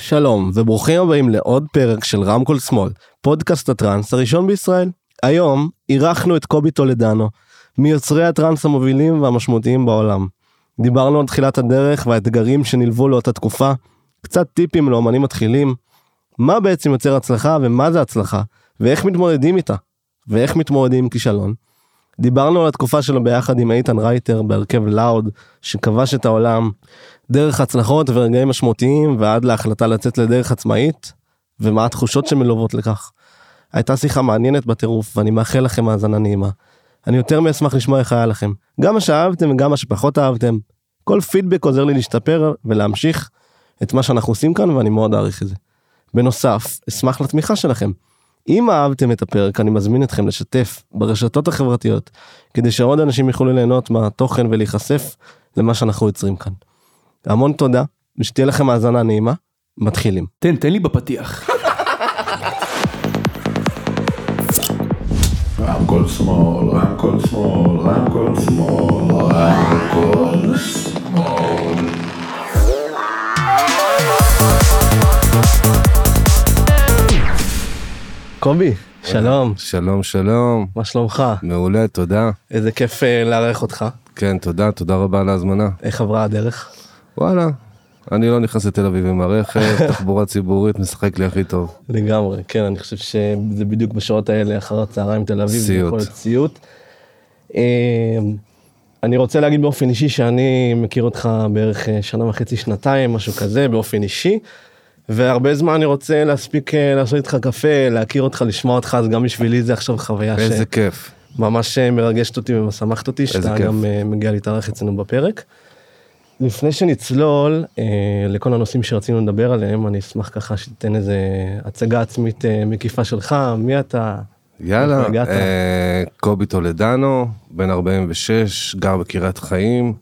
שלום וברוכים הבאים לעוד פרק של רמקול שמאל, פודקאסט הטראנס הראשון בישראל. היום אירחנו את קובי טולדנו, מיוצרי הטראנס המובילים והמשמעותיים בעולם. דיברנו על תחילת הדרך והאתגרים שנלוו לאותה תקופה, קצת טיפים לאמנים מתחילים, מה בעצם יוצר הצלחה ומה זה הצלחה, ואיך מתמודדים איתה, ואיך מתמודדים עם כישלון. דיברנו על התקופה שלו ביחד עם איתן רייטר בהרכב לאוד שכבש את העולם דרך הצלחות ורגעים משמעותיים ועד להחלטה לצאת לדרך עצמאית ומה התחושות שמלוות לכך. הייתה שיחה מעניינת בטירוף ואני מאחל לכם האזנה נעימה. אני יותר מאשמח לשמוע איך היה לכם גם מה שאהבתם וגם מה שפחות אהבתם. כל פידבק עוזר לי להשתפר ולהמשיך את מה שאנחנו עושים כאן ואני מאוד אעריך את זה. בנוסף אשמח לתמיכה שלכם. אם אהבתם את הפרק אני מזמין אתכם לשתף ברשתות החברתיות כדי שעוד אנשים יוכלו ליהנות מהתוכן ולהיחשף למה שאנחנו יוצרים כאן. המון תודה ושתהיה לכם האזנה נעימה מתחילים. תן, תן לי בפתיח. רמקול שמאל, רמקול שמאל, רמקול שמאל, רמקול שמאל. קובי שלום שלום שלום, מה שלומך מעולה, תודה. איזה כיף אה, לארח אותך כן, תודה, תודה רבה על ההזמנה. איך עברה הדרך. וואלה, אני לא נכנס לתל אביב עם הרכב, תחבורה ציבורית משחק לי הכי טוב. לגמרי כן אני חושב שזה בדיוק בשעות האלה אחר הצהריים תל אביב זה. יכול להיות סיוט. אה, אני רוצה להגיד באופן אישי שאני מכיר אותך בערך אה, שנה וחצי שנתיים משהו כזה באופן אישי. והרבה זמן אני רוצה להספיק אה, לעשות איתך קפה להכיר אותך לשמוע אותך אז גם בשבילי זה עכשיו חוויה איזה כיף. שממש אה, מרגשת אותי ומשמחת אותי שאתה כיף. גם מגיע להתארח אצלנו בפרק. לפני שנצלול אה, לכל הנושאים שרצינו לדבר עליהם אני אשמח ככה שתיתן איזה הצגה עצמית אה, מקיפה שלך מי אתה. יאללה? אה, קובי טולדנו, בן 46, גר בקריית חיים.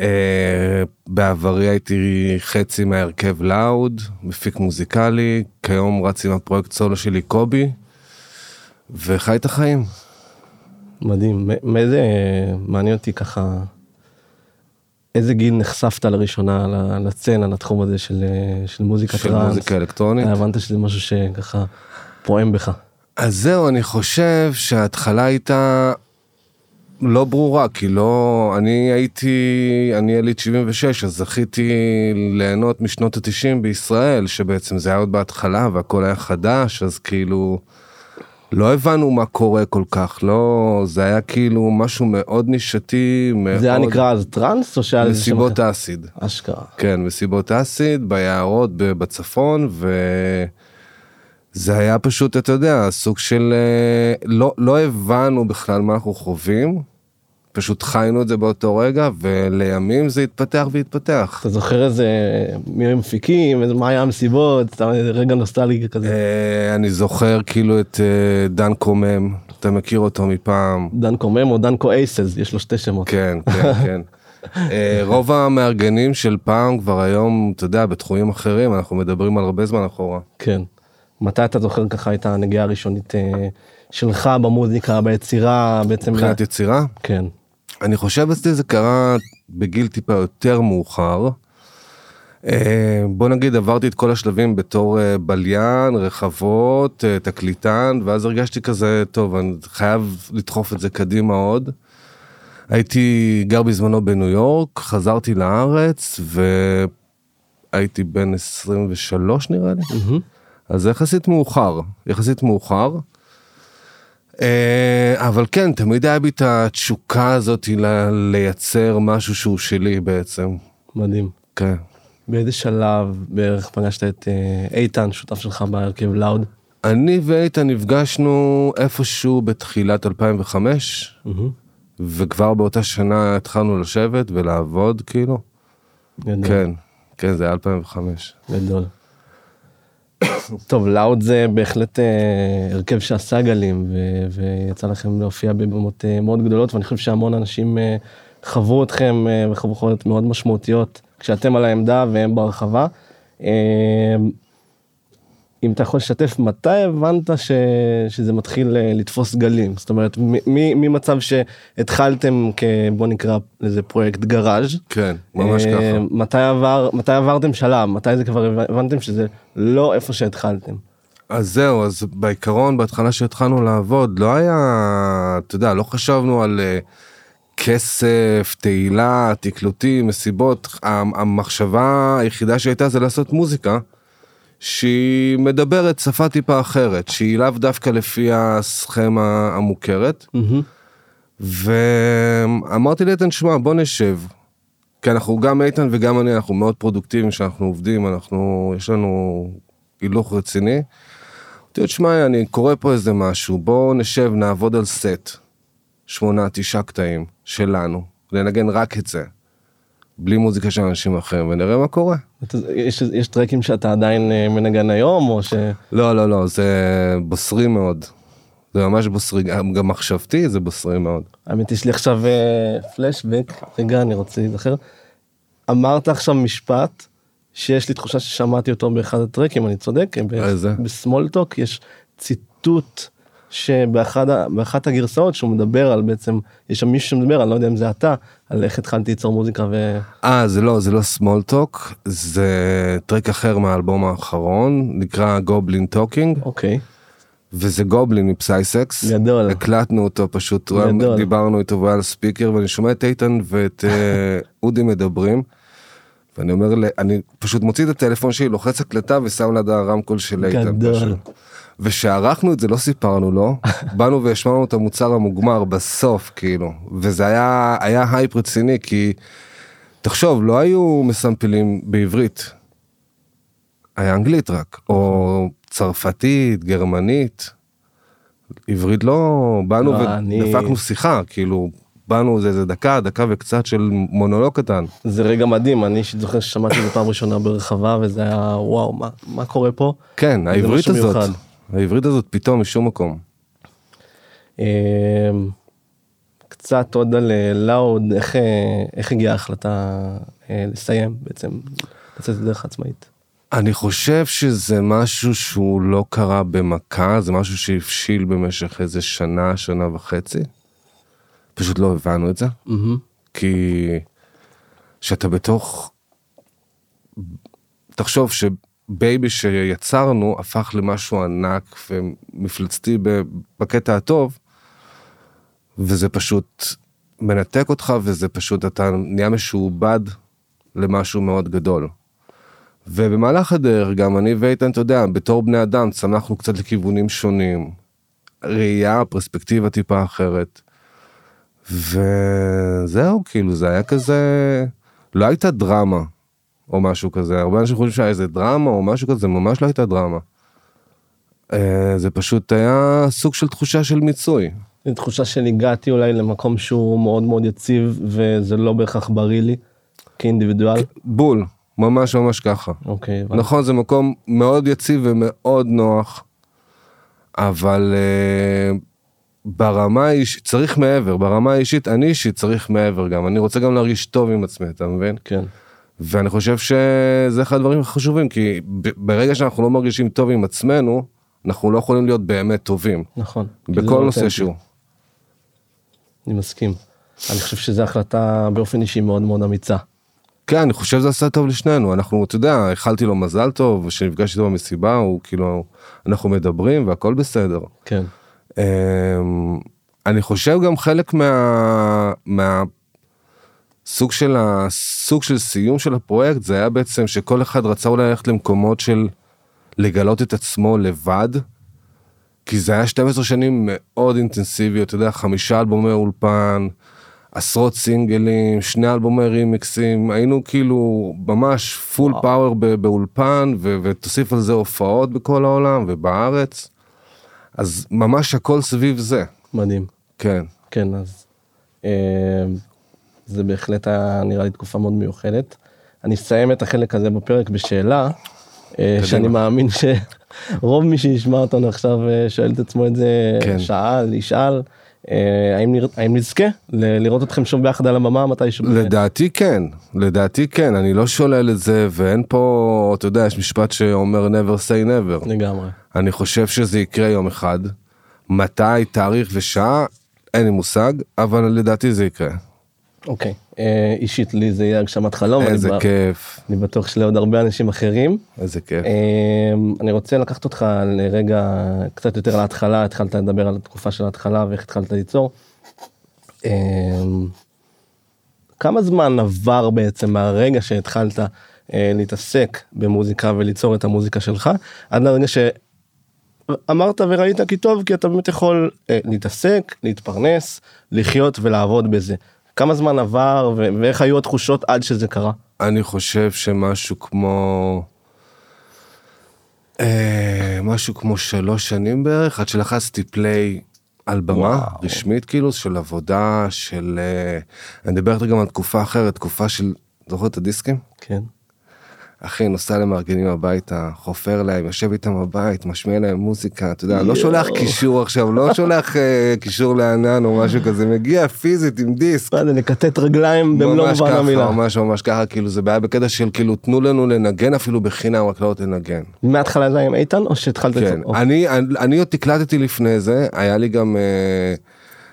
אה, בעברי הייתי חצי מהרכב לאוד, מפיק מוזיקלי, כיום רץ עם הפרויקט סולו שלי קובי, וחי את החיים. מדהים מאיזה אה, מעניין אותי ככה. איזה גיל נחשפת לראשונה לצנה לתחום הזה של אה, של מוזיקה של טראנס. מוזיקה אלקטרונית. הבנת שזה משהו שככה פועם בך. אז זהו, אני חושב שההתחלה הייתה לא ברורה, כי לא, אני הייתי, אני יליד 76, אז זכיתי ליהנות משנות ה-90 בישראל, שבעצם זה היה עוד בהתחלה והכל היה חדש, אז כאילו, לא הבנו מה קורה כל כך, לא, זה היה כאילו משהו מאוד נישתי, מאוד... זה היה נקרא אז טראנס או שהיה שם מסיבות אחר? אסיד. אשכרה. כן, מסיבות אסיד, ביערות בצפון, וזה היה פשוט, אתה יודע, סוג של... אה, לא, לא הבנו בכלל מה אנחנו חווים, פשוט חיינו את זה באותו רגע, ולימים זה התפתח והתפתח. אתה זוכר איזה מי היו מפיקים איזה מה היה המסיבות איזה רגע נוסטלגי כזה אה, אני זוכר כאילו את אה, דן קומם, אתה מכיר אותו מפעם. דנקו מם או דנקו אייסז יש לו שתי שמות כן, כן, כן. אה, רוב המארגנים של פעם כבר היום, אתה יודע, בתחומים אחרים, אנחנו מדברים על הרבה זמן אחורה. כן. מתי אתה זוכר ככה את הנגיעה הראשונית אה, שלך במוזיקה ביצירה בעצם מבחינת יצירה? כן אני חושב אצלי זה קרה בגיל טיפה יותר מאוחר. אה, בוא נגיד עברתי את כל השלבים בתור אה, בליין, רחבות, אה, תקליטן, ואז הרגשתי כזה, טוב, אני חייב לדחוף את זה קדימה עוד. הייתי גר בזמנו בניו יורק, חזרתי לארץ והייתי בן 23 נראה לי. אז זה יחסית מאוחר, יחסית מאוחר. אה, אבל כן, תמיד היה בי את התשוקה הזאת לייצר משהו שהוא שלי בעצם. מדהים. כן. באיזה שלב בערך פגשת את אה, איתן שותף שלך בהרכב לאוד. אני ואיתן נפגשנו איפשהו בתחילת 2005, וכבר באותה שנה התחלנו לשבת ולעבוד כאילו. גדול. כן, כן, זה היה 2005. גדול. טוב לאוד זה בהחלט אה, הרכב שעשה גלים ויצא לכם להופיע בבמות אה, מאוד גדולות ואני חושב שהמון אנשים אה, חוו אתכם וחוו חוויות מאוד משמעותיות כשאתם על העמדה והם ברחבה. אם אתה יכול לשתף מתי הבנת ש... שזה מתחיל אה, לתפוס גלים זאת אומרת ממצב שהתחלתם כבוא נקרא לזה פרויקט גראז' כן, ממש אה, ככה. מתי עבר מתי עברתם שלב מתי זה כבר הבנתם שזה לא איפה שהתחלתם. אז זהו, אז בעיקרון, בהתחלה שהתחלנו לעבוד, לא היה, אתה יודע, לא חשבנו על אה, כסף, תהילה, תקלוטים, מסיבות. המ- המחשבה היחידה שהייתה זה לעשות מוזיקה, שהיא מדברת שפה טיפה אחרת, שהיא לאו דווקא לפי הסכמה המוכרת. ואמרתי לאיתן, שמע, בוא נשב. כי אנחנו, גם איתן וגם אני, אנחנו מאוד פרודוקטיביים כשאנחנו עובדים, אנחנו, יש לנו הילוך רציני. אמרתי לו, תשמע, אני קורא פה איזה משהו, בואו נשב, נעבוד על סט. שמונה, תשעה קטעים שלנו, לנגן רק את זה. בלי מוזיקה של אנשים אחרים, ונראה מה קורה. יש, יש טרקים שאתה עדיין אה, מנגן היום או ש... לא, לא, לא, זה בוסרי מאוד. זה ממש בוסרי, גם גם מחשבתי זה בוסרי מאוד. האמת יש לי עכשיו אה, פלשבק רגע אני רוצה להיזכר. אמרת עכשיו משפט שיש לי תחושה ששמעתי אותו באחד הטרקים אני צודק איזה? ב Small Talk יש ציטוט שבאחד ה- באחת הגרסאות שהוא מדבר על בעצם יש שם מישהו שמדבר אני לא יודע אם זה אתה על איך התחלתי ליצור מוזיקה ו... אה, זה לא, זה לא Small Talk, זה track אחר מהאלבום האחרון, נקרא Goblin Talking, אוקיי וזה Goblin מ Psysex. גדול. הקלטנו אותו פשוט, גדול. דיברנו איתו והוא היה על speaker, ואני שומע את איתן ואת אה, אודי מדברים. ואני אומר, אני פשוט מוציא את הטלפון שלי, לוחץ הקלטה ושם ליד הרמקול של איתן. גדול. פשוט. ושערכנו את זה לא סיפרנו לו, באנו והשמענו את המוצר המוגמר בסוף כאילו, וזה היה, היה הייפ רציני כי תחשוב לא היו מסמפלים בעברית, היה אנגלית רק, או צרפתית, גרמנית, עברית לא, באנו לא, אני- ודפקנו שיחה, כאילו, באנו זה איזה דקה, דקה וקצת של מונולוג קטן. זה רגע מדהים אני אישית זוכר ששמעתי את זה פעם ראשונה ברחבה וזה היה וואו מה מה קורה פה. כן, העברית הזאת, מיוחד. העברית הזאת פתאום משום מקום. אמ, קצת עוד על אה, לאוד איך אה, איך הגיעה ההחלטה אה, לסיים בעצם לצאת לדרך עצמאית. אני חושב שזה משהו שהוא לא קרה במכה, זה משהו שהבשיל במשך איזה שנה, שנה וחצי. פשוט לא הבנו את זה, כי שאתה בתוך... תחשוב שבייבי שיצרנו הפך למשהו ענק ומפלצתי בקטע הטוב, וזה פשוט מנתק אותך וזה פשוט, אתה נהיה משועבד למשהו מאוד גדול. ובמהלך הדרך גם אני ואיתן, אתה יודע, בתור בני אדם צמחנו קצת לכיוונים שונים. ראייה, פרספקטיבה טיפה אחרת. וזהו, כאילו, זה היה כזה... לא הייתה דרמה, או משהו כזה. הרבה אנשים חושבים שהיה איזה דרמה או משהו כזה, ממש לא הייתה דרמה. אה, זה פשוט היה סוג של תחושה של מיצוי. זו תחושה של הגעתי אולי למקום שהוא מאוד מאוד יציב וזה לא בהכרח בריא לי כאינדיבידואל. בול, ממש ממש ככה. אוקיי. הבנתי. נכון, זה מקום מאוד יציב ומאוד נוח, אבל uh, ברמה האישית, צריך מעבר, ברמה האישית, אני אישית צריך מעבר גם, אני רוצה גם להרגיש טוב עם עצמי, אתה מבין? כן. ואני חושב שזה אחד הדברים החשובים, כי ברגע שאנחנו לא מרגישים טוב עם עצמנו, אנחנו לא יכולים להיות באמת טובים, נכון. בכל לא נושא. שהוא. אני מסכים. אני חושב שזו החלטה באופן אישי מאוד מאוד אמיצה. כן, אני חושב שזה עשה טוב לשנינו, אנחנו, אתה יודע, איחלתי לו מזל טוב, כשנפגשתי איתו במסיבה, הוא כאילו, אנחנו מדברים והכל בסדר. כן. אמ, אני חושב גם חלק מה... מה... סוג של הסוג של סיום של הפרויקט זה היה בעצם שכל אחד רצה אולי ללכת למקומות של לגלות את עצמו לבד. כי זה היה 12 שנים מאוד אינטנסיביות, אתה יודע, חמישה אלבומי אולפן, עשרות סינגלים, שני אלבומי רימיקסים, היינו כאילו ממש פול וואו. פאוור באולפן, ו- ותוסיף על זה הופעות בכל העולם ובארץ. אז ממש הכל סביב זה, מדהים. כן. כן, אז אה, זה בהחלט היה נראה לי תקופה מאוד מיוחדת. אני אסיים את החלק הזה בפרק בשאלה, אה, שאני מאמין שרוב מי שישמע אותנו עכשיו אה, שואל את עצמו את זה, כן. שאל, ישאל. אה, האם, נרא- האם נזכה ל- לראות אתכם שוב ביחד על הבמה מתישהו? לדעתי כן, לדעתי כן, אני לא שולל את זה ואין פה, אתה יודע, יש משפט שאומר never say never. לגמרי. אני חושב שזה יקרה יום אחד. מתי, תאריך ושעה, אין לי מושג, אבל לדעתי זה יקרה. אוקיי. אה, אישית לי זה יהיה הגשמת חלום. אני איזה ב- כיף, אני בטוח שלעוד הרבה אנשים אחרים. איזה כיף. אמ, אני רוצה לקחת אותך לרגע קצת יותר להתחלה, התחלת לדבר על התקופה של ההתחלה ואיך התחלת ליצור. אמ, כמה זמן עבר בעצם מהרגע שהתחלת אה, להתעסק במוזיקה וליצור את המוזיקה שלך, עד לרגע שאמרת וראית כי טוב, כי אתה באמת יכול אה, להתעסק, להתפרנס, לחיות ולעבוד בזה. כמה זמן עבר ו- ואיך היו התחושות עד שזה קרה? אני חושב שמשהו כמו... אה, משהו כמו שלוש שנים בערך, עד שלחצתי פליי על במה וואו. רשמית כאילו של עבודה של אה, אני מדבר גם על תקופה אחרת תקופה של זוכר את הדיסקים כן. אחי נוסע למארגנים הביתה חופר להם יושב איתם בבית משמיע להם מוזיקה אתה יודע לא יואו. שולח קישור עכשיו לא שולח אה, קישור לענן או משהו כזה מגיע פיזית עם דיסק. מה זה לכתת רגליים במלוא מובן ככה, המילה. ממש ממש ככה, כאילו זה בעיה בקטע של כאילו תנו לנו לנגן אפילו בחינם רק לא תנגן. מההתחלה זה היה עם איתן או שהתחלת כן, לצ- או- אני, אני, אני עוד תקלטתי לפני זה, היה לי גם, אה,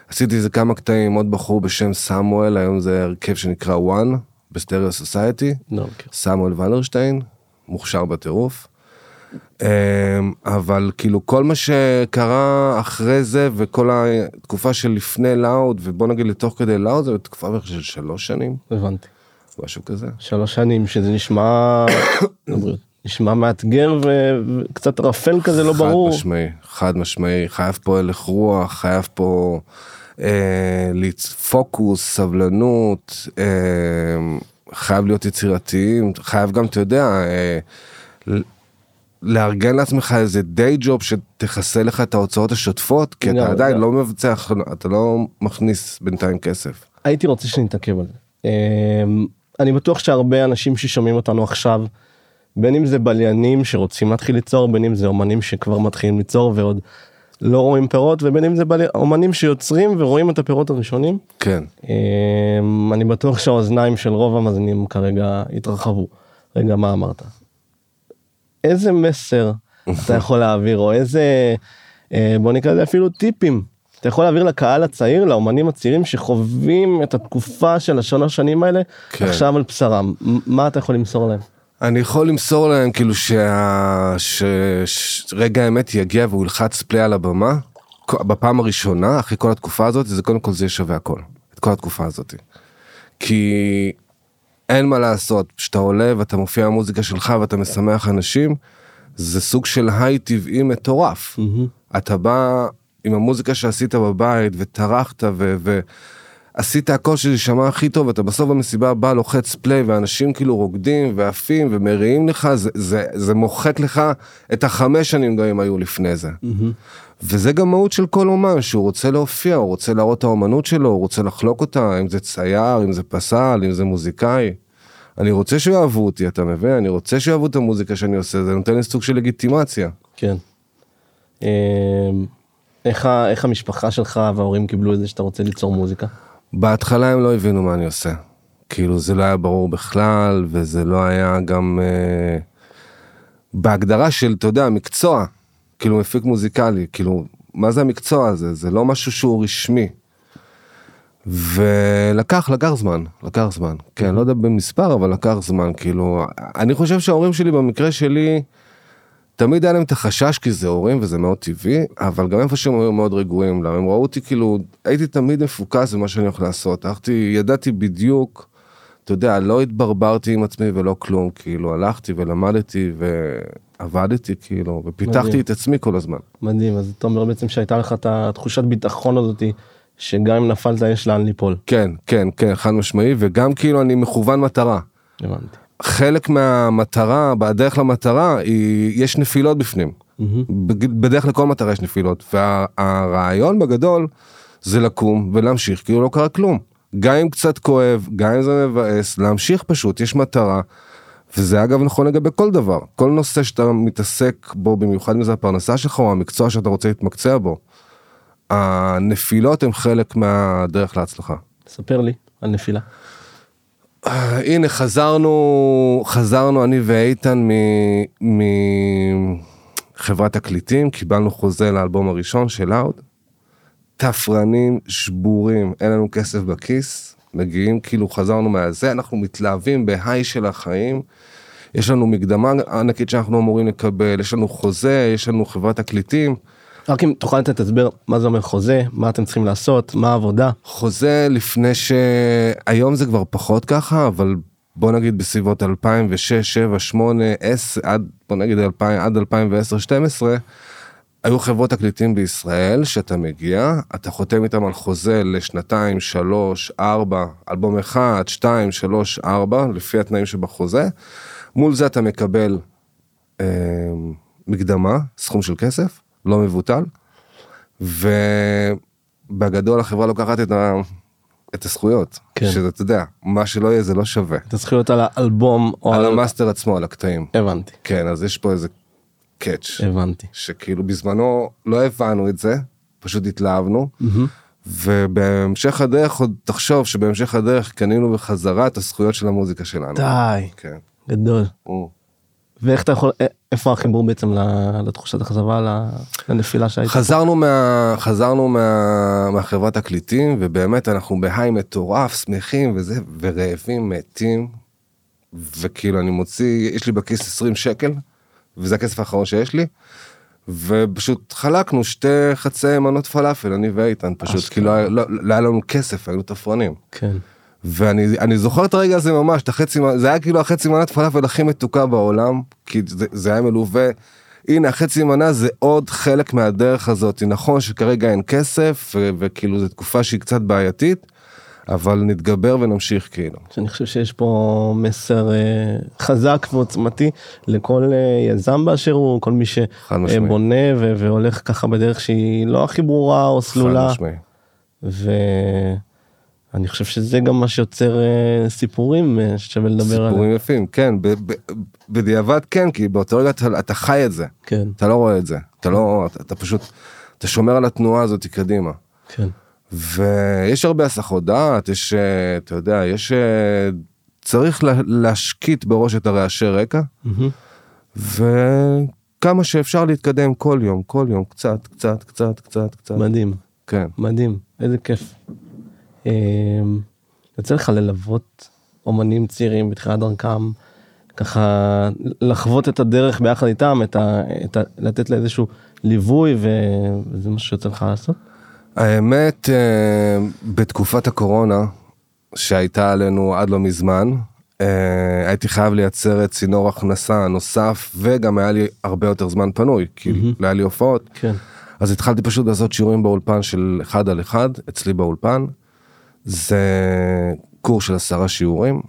עשיתי איזה כמה קטעים עם עוד בחור בשם סמואל, היום זה הרכב שנקרא וואן, בסטריאו סוסייטי, לא. סמואל ולרשטיין, מוכשר בטירוף. אה, אבל כאילו כל מה שקרה אחרי זה וכל התקופה של לפני לאוד ובוא נגיד לתוך כדי לאוד זה תקופה בערך של שלוש שנים הבנתי. משהו כזה. שלוש שנים שזה נשמע לבריאות. נשמע מאתגר וקצת רפל כזה לא ברור. חד משמעי, חד משמעי, חייב פה הלך רוח, חייב פה פוקוס, סבלנות, אה, חייב להיות יצירתיים, חייב גם, אתה יודע, אה, לארגן לעצמך איזה דיי ג'וב שתכסה לך את ההוצאות השוטפות, כי אתה עדיין גם. לא מבצע, אתה לא מכניס בינתיים כסף. הייתי רוצה שנתעכב על זה. אמ, אני בטוח שהרבה אנשים ששומעים אותנו עכשיו, בין אם זה בליינים שרוצים להתחיל ליצור, בין אם זה אומנים שכבר מתחילים ליצור ועוד לא רואים פירות, ובין אם זה בלי- אומנים שיוצרים ורואים את הפירות הראשונים. כן. אמ, אני בטוח שהאוזניים של רוב המאזינים כרגע התרחבו. רגע, מה אמרת? איזה מסר אתה יכול להעביר, או איזה, אה, בוא נקרא לזה אפילו טיפים, אתה יכול להעביר לקהל הצעיר, לאומנים הצעירים שחווים את התקופה של השלוש שנים האלה, כן. עכשיו על בשרם. מה אתה יכול למסור להם? אני יכול למסור להם כאילו שה... ש... ש... רגע האמת יגיע והוא ילחץ פליי על הבמה בפעם הראשונה אחרי כל התקופה הזאת זה קודם כל זה יהיה שווה הכל את כל התקופה הזאת. כי אין מה לעשות כשאתה עולה ואתה מופיע במוזיקה שלך ואתה משמח אנשים זה סוג של היי טבעי מטורף. אתה בא עם המוזיקה שעשית בבית וטרחת ו... ו... עשית הכל שזה יישמע הכי טוב אתה בסוף במסיבה בא לוחץ פליי ואנשים כאילו רוקדים ועפים ומריעים לך זה, זה, זה מוחק לך את החמש שנים גם אם היו לפני זה. וזה גם מהות של כל אומן שהוא רוצה להופיע הוא רוצה להראות את האומנות שלו הוא רוצה לחלוק אותה אם זה צייר אם זה פסל אם זה מוזיקאי. אני רוצה שיאהבו אותי אתה מבין אני רוצה שיאהבו את המוזיקה שאני עושה זה נותן לי סוג של לגיטימציה. כן. אמ, איך, איך המשפחה שלך וההורים קיבלו את זה שאתה רוצה ליצור מוזיקה? בהתחלה הם לא הבינו מה אני עושה. כאילו זה לא היה ברור בכלל וזה לא היה גם אה, בהגדרה של אתה יודע מקצוע כאילו מפיק מוזיקלי כאילו מה זה המקצוע הזה זה לא משהו שהוא רשמי. ולקח לקח זמן לקח זמן כן לא יודע במספר אבל לקח זמן כאילו אני חושב שההורים שלי במקרה שלי תמיד היה להם את החשש כי זה הורים וזה מאוד טבעי אבל גם איפה שהם היו מאוד רגועים למה הם ראו אותי כאילו הייתי תמיד מפוקס במה שאני הולך לעשות הלכתי ידעתי בדיוק. אתה יודע לא התברברתי עם עצמי ולא כלום כאילו הלכתי ולמדתי ועבדתי כאילו ופיתחתי מדהים. את עצמי כל הזמן. מדהים, אז אתה אומר בעצם שהייתה לך את התחושת ביטחון הזאתי, שגם אם נפלת יש לאן ליפול. כן כן כן חד משמעי וגם כאילו אני מכוון מטרה. הבנתי. חלק מהמטרה בדרך למטרה היא יש נפילות בפנים. בג- בדרך לכל מטרה יש נפילות והרעיון בגדול זה לקום ולהמשיך כאילו לא קרה כלום. גם אם קצת כואב גם אם זה מבאס להמשיך פשוט יש מטרה. וזה אגב נכון לגבי כל דבר כל נושא שאתה מתעסק בו במיוחד אם זה הפרנסה שלך או המקצוע שאתה רוצה להתמקצע בו. הנפילות הן חלק מהדרך להצלחה. ספר לי על נפילה. הנה חזרנו, חזרנו אני ואיתן מחברת תקליטים, קיבלנו חוזה לאלבום הראשון של לאוד. תפרנים שבורים, אין לנו כסף בכיס, מגיעים כאילו חזרנו מהזה, אנחנו מתלהבים בהיי של החיים. יש לנו מקדמה ענקית שאנחנו אמורים לקבל, יש לנו חוזה, יש לנו חברת תקליטים. רק אם תוכל לתת הסבר מה זה אומר חוזה, מה אתם צריכים לעשות, מה העבודה. חוזה לפני ש... היום זה כבר פחות ככה, אבל בוא נגיד בסביבות 2006, 7, 8, 10, עד, בוא נגיד 2000, עד 2010, 12, היו חברות תקליטים בישראל שאתה מגיע, אתה חותם איתם על חוזה לשנתיים, שלוש, ארבע, אלבום אחד, שתיים, שלוש, ארבע, לפי התנאים שבחוזה. מול זה אתה מקבל אה, מקדמה, סכום של כסף, לא מבוטל, ובגדול החברה לוקחת את, ה, את הזכויות, כן. שזה, אתה יודע, מה שלא יהיה זה לא שווה. את הזכויות על האלבום או על על... המאסטר עצמו, על הקטעים. הבנתי, כן, אז יש פה איזה קאץ'. הבנתי. שכאילו בזמנו לא הבנו את זה, פשוט התלהבנו, ובהמשך הדרך עוד תחשוב שבהמשך הדרך קנינו בחזרה את הזכויות של המוזיקה שלנו. די, כן. גדול. או. ואיך אתה יכול, א- איפה החיבור בעצם לתחושת אכזבה, לנפילה שהייתה? חזרנו מה... חזרנו מה... מהחברת תקליטים ובאמת אנחנו בהיי מטורף שמחים וזה ורעבים מתים וכאילו אני מוציא יש לי בכיס 20 שקל וזה הכסף האחרון שיש לי. ופשוט חלקנו שתי חצי מנות פלאפל אני ואיתן פשוט. כאילו לא, לא, לא היה לנו כסף היינו תפרנים. כן. ואני אני זוכר את הרגע הזה ממש, את החצי, זה היה כאילו החצי מנת פלאפל הכי מתוקה בעולם, כי זה, זה היה מלווה, הנה החצי מנה זה עוד חלק מהדרך הזאת, נכון שכרגע אין כסף, ו, וכאילו זו תקופה שהיא קצת בעייתית, אבל נתגבר ונמשיך כאילו. שאני חושב שיש פה מסר אה, חזק ועוצמתי לכל אה, יזם באשר הוא, כל מי. שבונה ו- והולך ככה בדרך שהיא לא הכי ברורה או סלולה. חד משמעי. ואני חושב שזה גם מה שיוצר אה, סיפורים אה, ששווה לדבר עליהם. סיפורים יפים, כן, ב, ב, בדיעבד כן, כי באותו רגע אתה, אתה חי את זה, כן, אתה לא רואה את זה, אתה לא, אתה, אתה פשוט, אתה שומר על התנועה הזאת קדימה. כן. ויש הרבה הסחות דעת, יש, אה, אתה יודע, יש, אה, צריך לה- להשקיט בראש את הרעשי רקע, מהמם. וכמה שאפשר להתקדם כל יום, כל יום, קצת, קצת, קצת, קצת, קצת. מדהים, כן. מדהים, איזה כיף. אה, יוצא לך ללוות אומנים צעירים בתחילת דרכם, ככה לחוות את הדרך ביחד איתם, את ה, את ה, לתת לה איזשהו ליווי וזה מה שיוצא לך לעשות? האמת, אה, בתקופת הקורונה, שהייתה עלינו עד לא מזמן, אה, הייתי חייב לייצר את צינור הכנסה נוסף, וגם היה לי הרבה יותר זמן פנוי, כי לא היה לי הופעות. כן. אז התחלתי פשוט לעשות שיעורים באולפן של אחד על אחד, אצלי באולפן. זה קורס של עשרה שיעורים,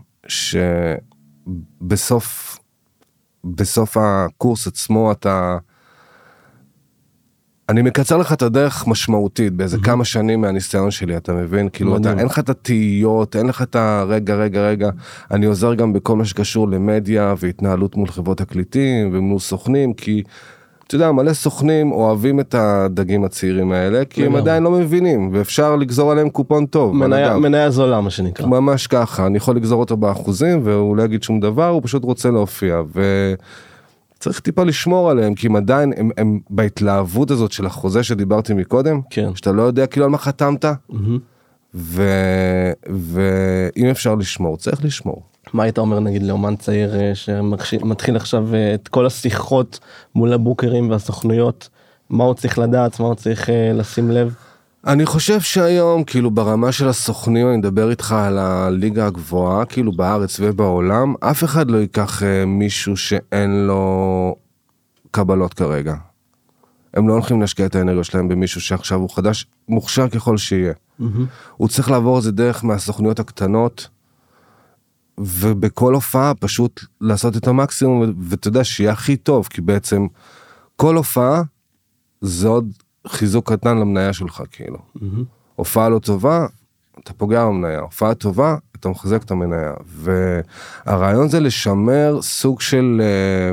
שבסוף, בסוף הקורס עצמו אתה... אני מקצר לך את הדרך משמעותית באיזה כמה שנים מהניסיון שלי אתה מבין כאילו אתה. אין לך את התהיות אין לך את הרגע רגע רגע אני עוזר גם בכל מה שקשור למדיה והתנהלות מול חברות תקליטים ומול סוכנים כי. אתה יודע מלא סוכנים אוהבים את הדגים הצעירים האלה כי הם. עדיין לא מבינים ואפשר לגזור עליהם קופון טוב. מניה, זולה מה שנקרא. ממש ככה אני יכול לגזור אותו באחוזים והוא לא יגיד שום דבר הוא פשוט רוצה להופיע וצריך טיפה לשמור עליהם כי הם עדיין הם, הם בהתלהבות הזאת של החוזה שדיברתי מקודם כן. שאתה לא יודע כאילו על מה חתמת. ו... ואם אפשר לשמור צריך לשמור. מה היית אומר נגיד לאומן צעיר אה, שמתחיל עכשיו אה, את כל השיחות מול הבוקרים והסוכנויות, מה הוא צריך לדעת, מה הוא צריך אה, לשים לב? אני חושב שהיום כאילו ברמה של הסוכנים אני מדבר איתך על הליגה הגבוהה כאילו בארץ ובעולם אף אחד לא ייקח מישהו שאין לו קבלות כרגע. הם לא הולכים להשקיע את האנרגיה שלהם במישהו שעכשיו הוא חדש מוכשר ככל שיהיה. הוא צריך לעבור איזה דרך מהסוכנויות הקטנות ובכל הופעה פשוט לעשות את המקסימום ואתה יודע שיהיה הכי טוב כי בעצם כל הופעה זה עוד חיזוק קטן למניה שלך כאילו. הופעה לא טובה אתה פוגע במניה הופעה טובה אתה מחזק את המניה והרעיון זה לשמר סוג של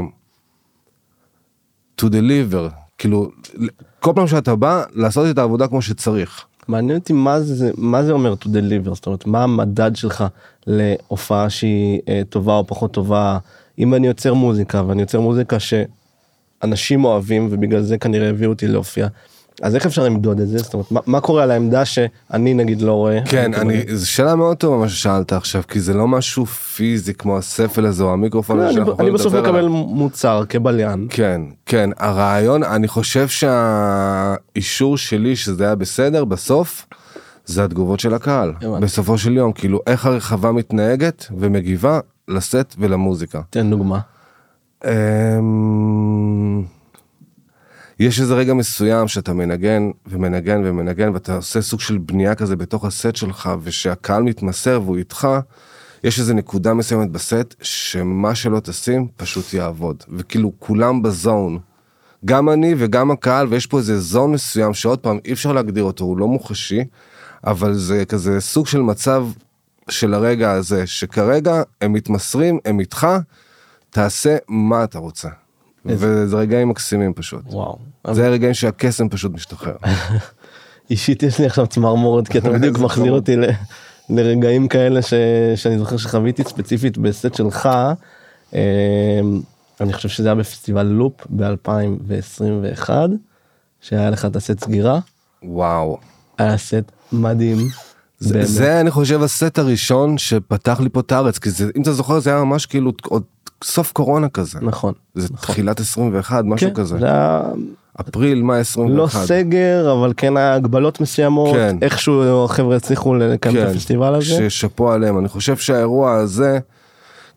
uh, to deliver כאילו כל פעם שאתה בא, לעשות את העבודה כמו שצריך. מעניין אותי מה זה, מה זה אומר to deliver, זאת אומרת, מה המדד שלך להופעה שהיא אה, טובה או פחות טובה. אם אני יוצר מוזיקה ואני יוצר מוזיקה שאנשים אוהבים ובגלל זה כנראה הביאו אותי להופיע, אז איך אפשר למדוד את זה? זאת אומרת, מה, מה קורה על העמדה שאני נגיד לא רואה? כן, אני, זו שאלה מאוד טובה מה ששאלת עכשיו, כי זה לא משהו פיזי כמו הספל הזה או המיקרופון לא, אני, אני בסוף מקבל עליו. מוצר כבליין. כן, כן, הרעיון, אני חושב שהאישור שלי שזה היה בסדר, בסוף, זה התגובות של הקהל. הבנתי. בסופו של יום, כאילו, איך הרחבה מתנהגת ומגיבה לסט ולמוזיקה. תן דוגמה. יש איזה רגע מסוים שאתה מנגן ומנגן ומנגן ואתה עושה סוג של בנייה כזה בתוך הסט שלך ושהקהל מתמסר והוא איתך, יש איזה נקודה מסוימת בסט שמה שלא תשים פשוט יעבוד וכאילו כולם בזון. גם אני וגם הקהל ויש פה איזה זון מסוים שעוד פעם אי אפשר להגדיר אותו הוא לא מוחשי אבל זה כזה סוג של מצב של הרגע הזה שכרגע הם מתמסרים הם איתך תעשה מה אתה רוצה. וזה רגעים מקסימים פשוט. וואו. זה הרגעים שהקסם פשוט משתחרר. אישית יש לי עכשיו צמרמורת כי אתה בדיוק מחזיר. אותי ל- לרגעים כאלה ש... שאני זוכר שחוויתי ספציפית בסט שלך. אמ, אני חושב שזה היה בפסטיבל לופ ב-2021 שהיה לך את הסט סגירה וואו. היה סט מדהים. זה, באמת. זה אני חושב הסט הראשון שפתח לי פה את הארץ כי זה אם אתה זוכר זה היה ממש כאילו עוד סוף קורונה כזה. נכון. זה תחילת 21 משהו כן, כזה. זה היה אפריל מאי 21. לא סגר אבל כן הגבלות מסוימות כן. איכשהו החבר'ה הצליחו לקיים את הפסטיבל הזה. ששאפו עליהם אני חושב שהאירוע הזה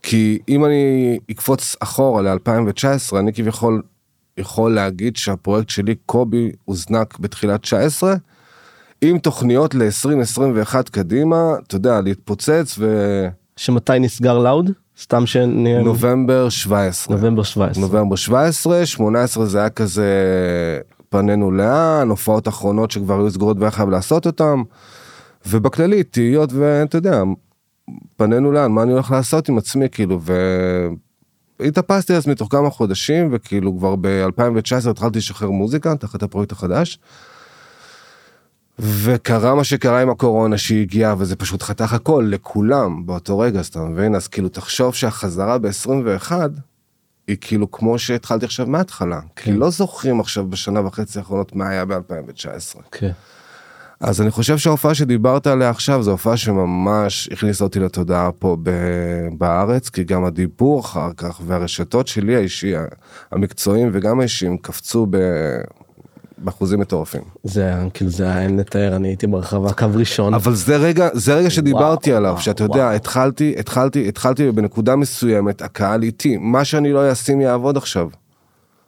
כי אם אני אקפוץ אחורה ל-2019 אני כביכול יכול להגיד שהפרויקט שלי קובי הוזנק בתחילת 19 עם תוכניות ל-2021 קדימה אתה יודע להתפוצץ שמתי נסגר לאוד? סתם שנהיה ונובמבר 17 נובמבר 17. נובמבר 17 18 זה היה כזה פנינו לאן הופעות אחרונות שכבר היו סגורות והיה חייב לעשות אותם. ובכללי תהיות ואתה יודע פנינו לאן מה אני הולך לעשות עם עצמי כאילו והתאפסתי על עצמי תוך כמה חודשים וכאילו כבר ב-2019 התחלתי לשחרר מוזיקה תחת הפרויקט החדש. וקרה מה שקרה עם הקורונה שהגיעה וזה פשוט חתך הכל לכולם באותו רגע אז אתה מבין אז כאילו תחשוב שהחזרה ב-21 היא כאילו כמו שהתחלתי עכשיו מההתחלה כי לא זוכרים עכשיו בשנה וחצי האחרונות מה היה ב-2019. כן. אז אני חושב שההופעה שדיברת עליה עכשיו זו הופעה שממש הכניסה אותי לתודעה פה ב- בארץ כי גם הדיבור אחר כך והרשתות שלי האישי המקצועיים וגם האישיים קפצו ב... באחוזים מטורפים. זה היה כאילו זה היה אין לתאר אני הייתי ברחבה קו ראשון. אבל זה רגע זה רגע שדיברתי וואו, עליו וואו, שאתה יודע וואו. התחלתי התחלתי התחלתי בנקודה מסוימת הקהל איתי מה שאני לא אשים יעבוד עכשיו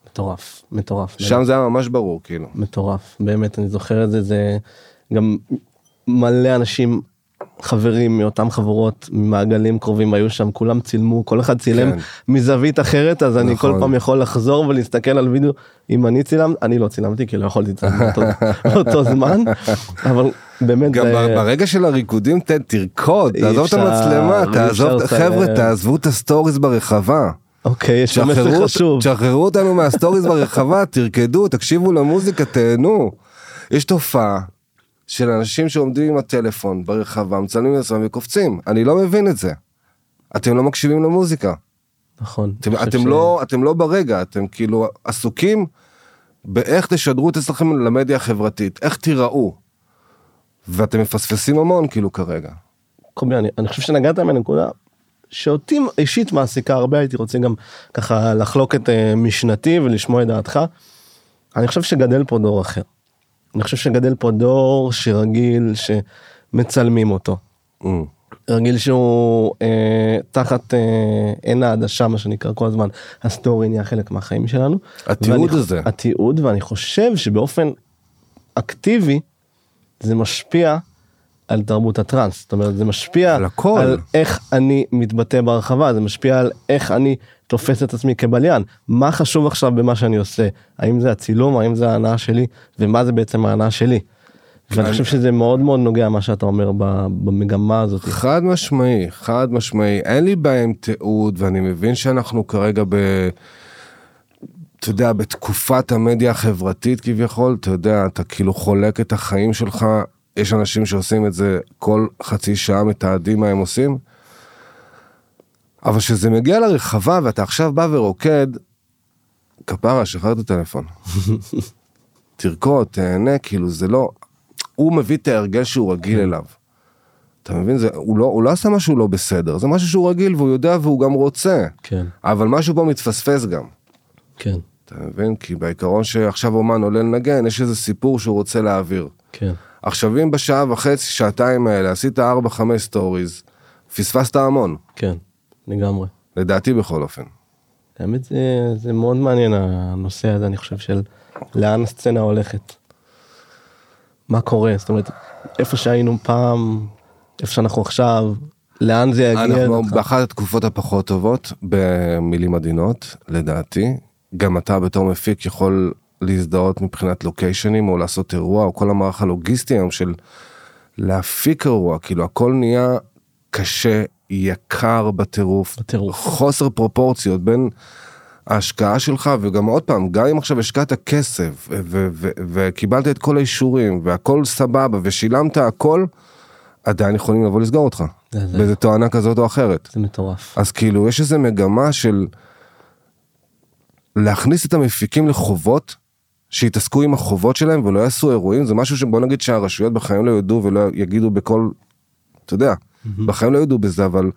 מטורף מטורף. שם זה היה ממש ברור כאילו. מטורף באמת אני זוכר את זה זה גם מלא אנשים חברים מאותם חברות ממעגלים קרובים היו שם כולם צילמו כל אחד צילם כן. מזווית אחרת אז אני כל נכון. פעם יכול לחזור ולהסתכל על וידאו אם אני צילם אני לא צילמתי כי לא יכולתי לצלם באותו- באותו זמן אבל באמת גם זה- ברגע של הריקודים תן תרקוד תעזוב את אפשר, המצלמה אי תעזוב חבר'ה לצלם. תעזבו את הסטוריז ברחבה. אוקיי יש שם מסר חשוב תשחררו אותנו מהסטוריז ברחבה תרקדו תקשיבו למוזיקה תהנו. יש תופעה של אנשים שעומדים עם הטלפון ברחבה מצלמים את עצמם וקופצים אני לא מבין את זה. אתם לא מקשיבים למוזיקה נכון אתם, אתם ש- לא אתם לא ברגע אתם כאילו עסוקים באיך תשדרו את עצמכם למדיה החברתית איך תיראו. ואתם מפספסים המון כאילו כרגע. קובי אני, אני חושב שנגעת בנקודה שאותי אישית מעסיקה הרבה הייתי רוצה גם ככה לחלוק את uh, משנתי ולשמוע את דעתך. אני חושב שגדל פה דור אחר. אני חושב שגדל פה דור שרגיל שמצלמים אותו. אממ. רגיל שהוא אה, תחת אה, עין העדשה מה שנקרא כל הזמן הסטורי נהיה חלק מהחיים שלנו. התיעוד ואני- הזה. התיעוד ואני חושב שבאופן אקטיבי זה משפיע על תרבות הטראנס זאת אומרת זה משפיע על הכל. על איך אני מתבטא ברחבה זה משפיע על איך אני תופס את עצמי כבליין מה חשוב עכשיו במה שאני עושה האם זה הצילום האם זה ההנאה שלי ומה זה בעצם ההנאה שלי. ואני חושב שזה מאוד מאוד נוגע מה שאתה אומר במגמה הזאת. חד משמעי, חד משמעי, אין לי בעיה עם תיעוד ואני מבין שאנחנו כרגע ב... אתה יודע, בתקופת המדיה החברתית כביכול, אתה יודע, אתה כאילו חולק את החיים שלך, יש אנשים שעושים את זה כל חצי שעה, מתעדים מה הם עושים. אבל כשזה מגיע לרחבה ואתה עכשיו בא ורוקד, כפרה, שחרר את הטלפון. תרקוד, תהנה, כאילו זה לא... הוא מביא את ההרגל שהוא רגיל אליו. אתה מבין? זה, הוא, לא, הוא לא עשה משהו לא בסדר, זה משהו שהוא רגיל והוא יודע והוא גם רוצה. כן, אבל משהו פה מתפספס גם. כן, אתה מבין? כי בעיקרון שעכשיו אומן עולה לנגן, יש איזה סיפור שהוא רוצה להעביר. כן. עכשיו אם בשעה וחצי, שעתיים האלה, עשית 4-5 stories, פספסת המון, כן, לגמרי. לדעתי בכל אופן. האמת זה, זה מאוד מעניין הנושא הזה, אני חושב, של לאן הסצנה הולכת. מה קורה, זאת אומרת, איפה שהיינו פעם, איפה שאנחנו עכשיו, לאן זה יגיע. אנחנו לדעתך? באחת התקופות הפחות טובות, במילים עדינות, לדעתי. גם אתה בתור מפיק יכול להזדהות מבחינת לוקיישנים, או לעשות אירוע, או כל המערך הלוגיסטי היום של להפיק אירוע, כאילו הכל נהיה קשה, יקר בטירוף. בטירוף. חוסר פרופורציות בין ההשקעה שלך, וגם עוד פעם, גם אם עכשיו השקעת כסף, וקיבלת את כל האישורים, והכל סבבה, ושילמת הכל, עדיין יכולים לבוא לסגור אותך. זה- זה- באיזה תואנה כזאת או אחרת. זה מטורף. אז כאילו, יש איזו מגמה של להכניס את המפיקים לחובות, שיתעסקו עם החובות שלהם ולא יעשו אירועים, זה משהו שבוא נגיד שהרשויות בחיים לא ידעו ולא יגידו בכל, אתה יודע, בחיים לא ידעו בזה, אבל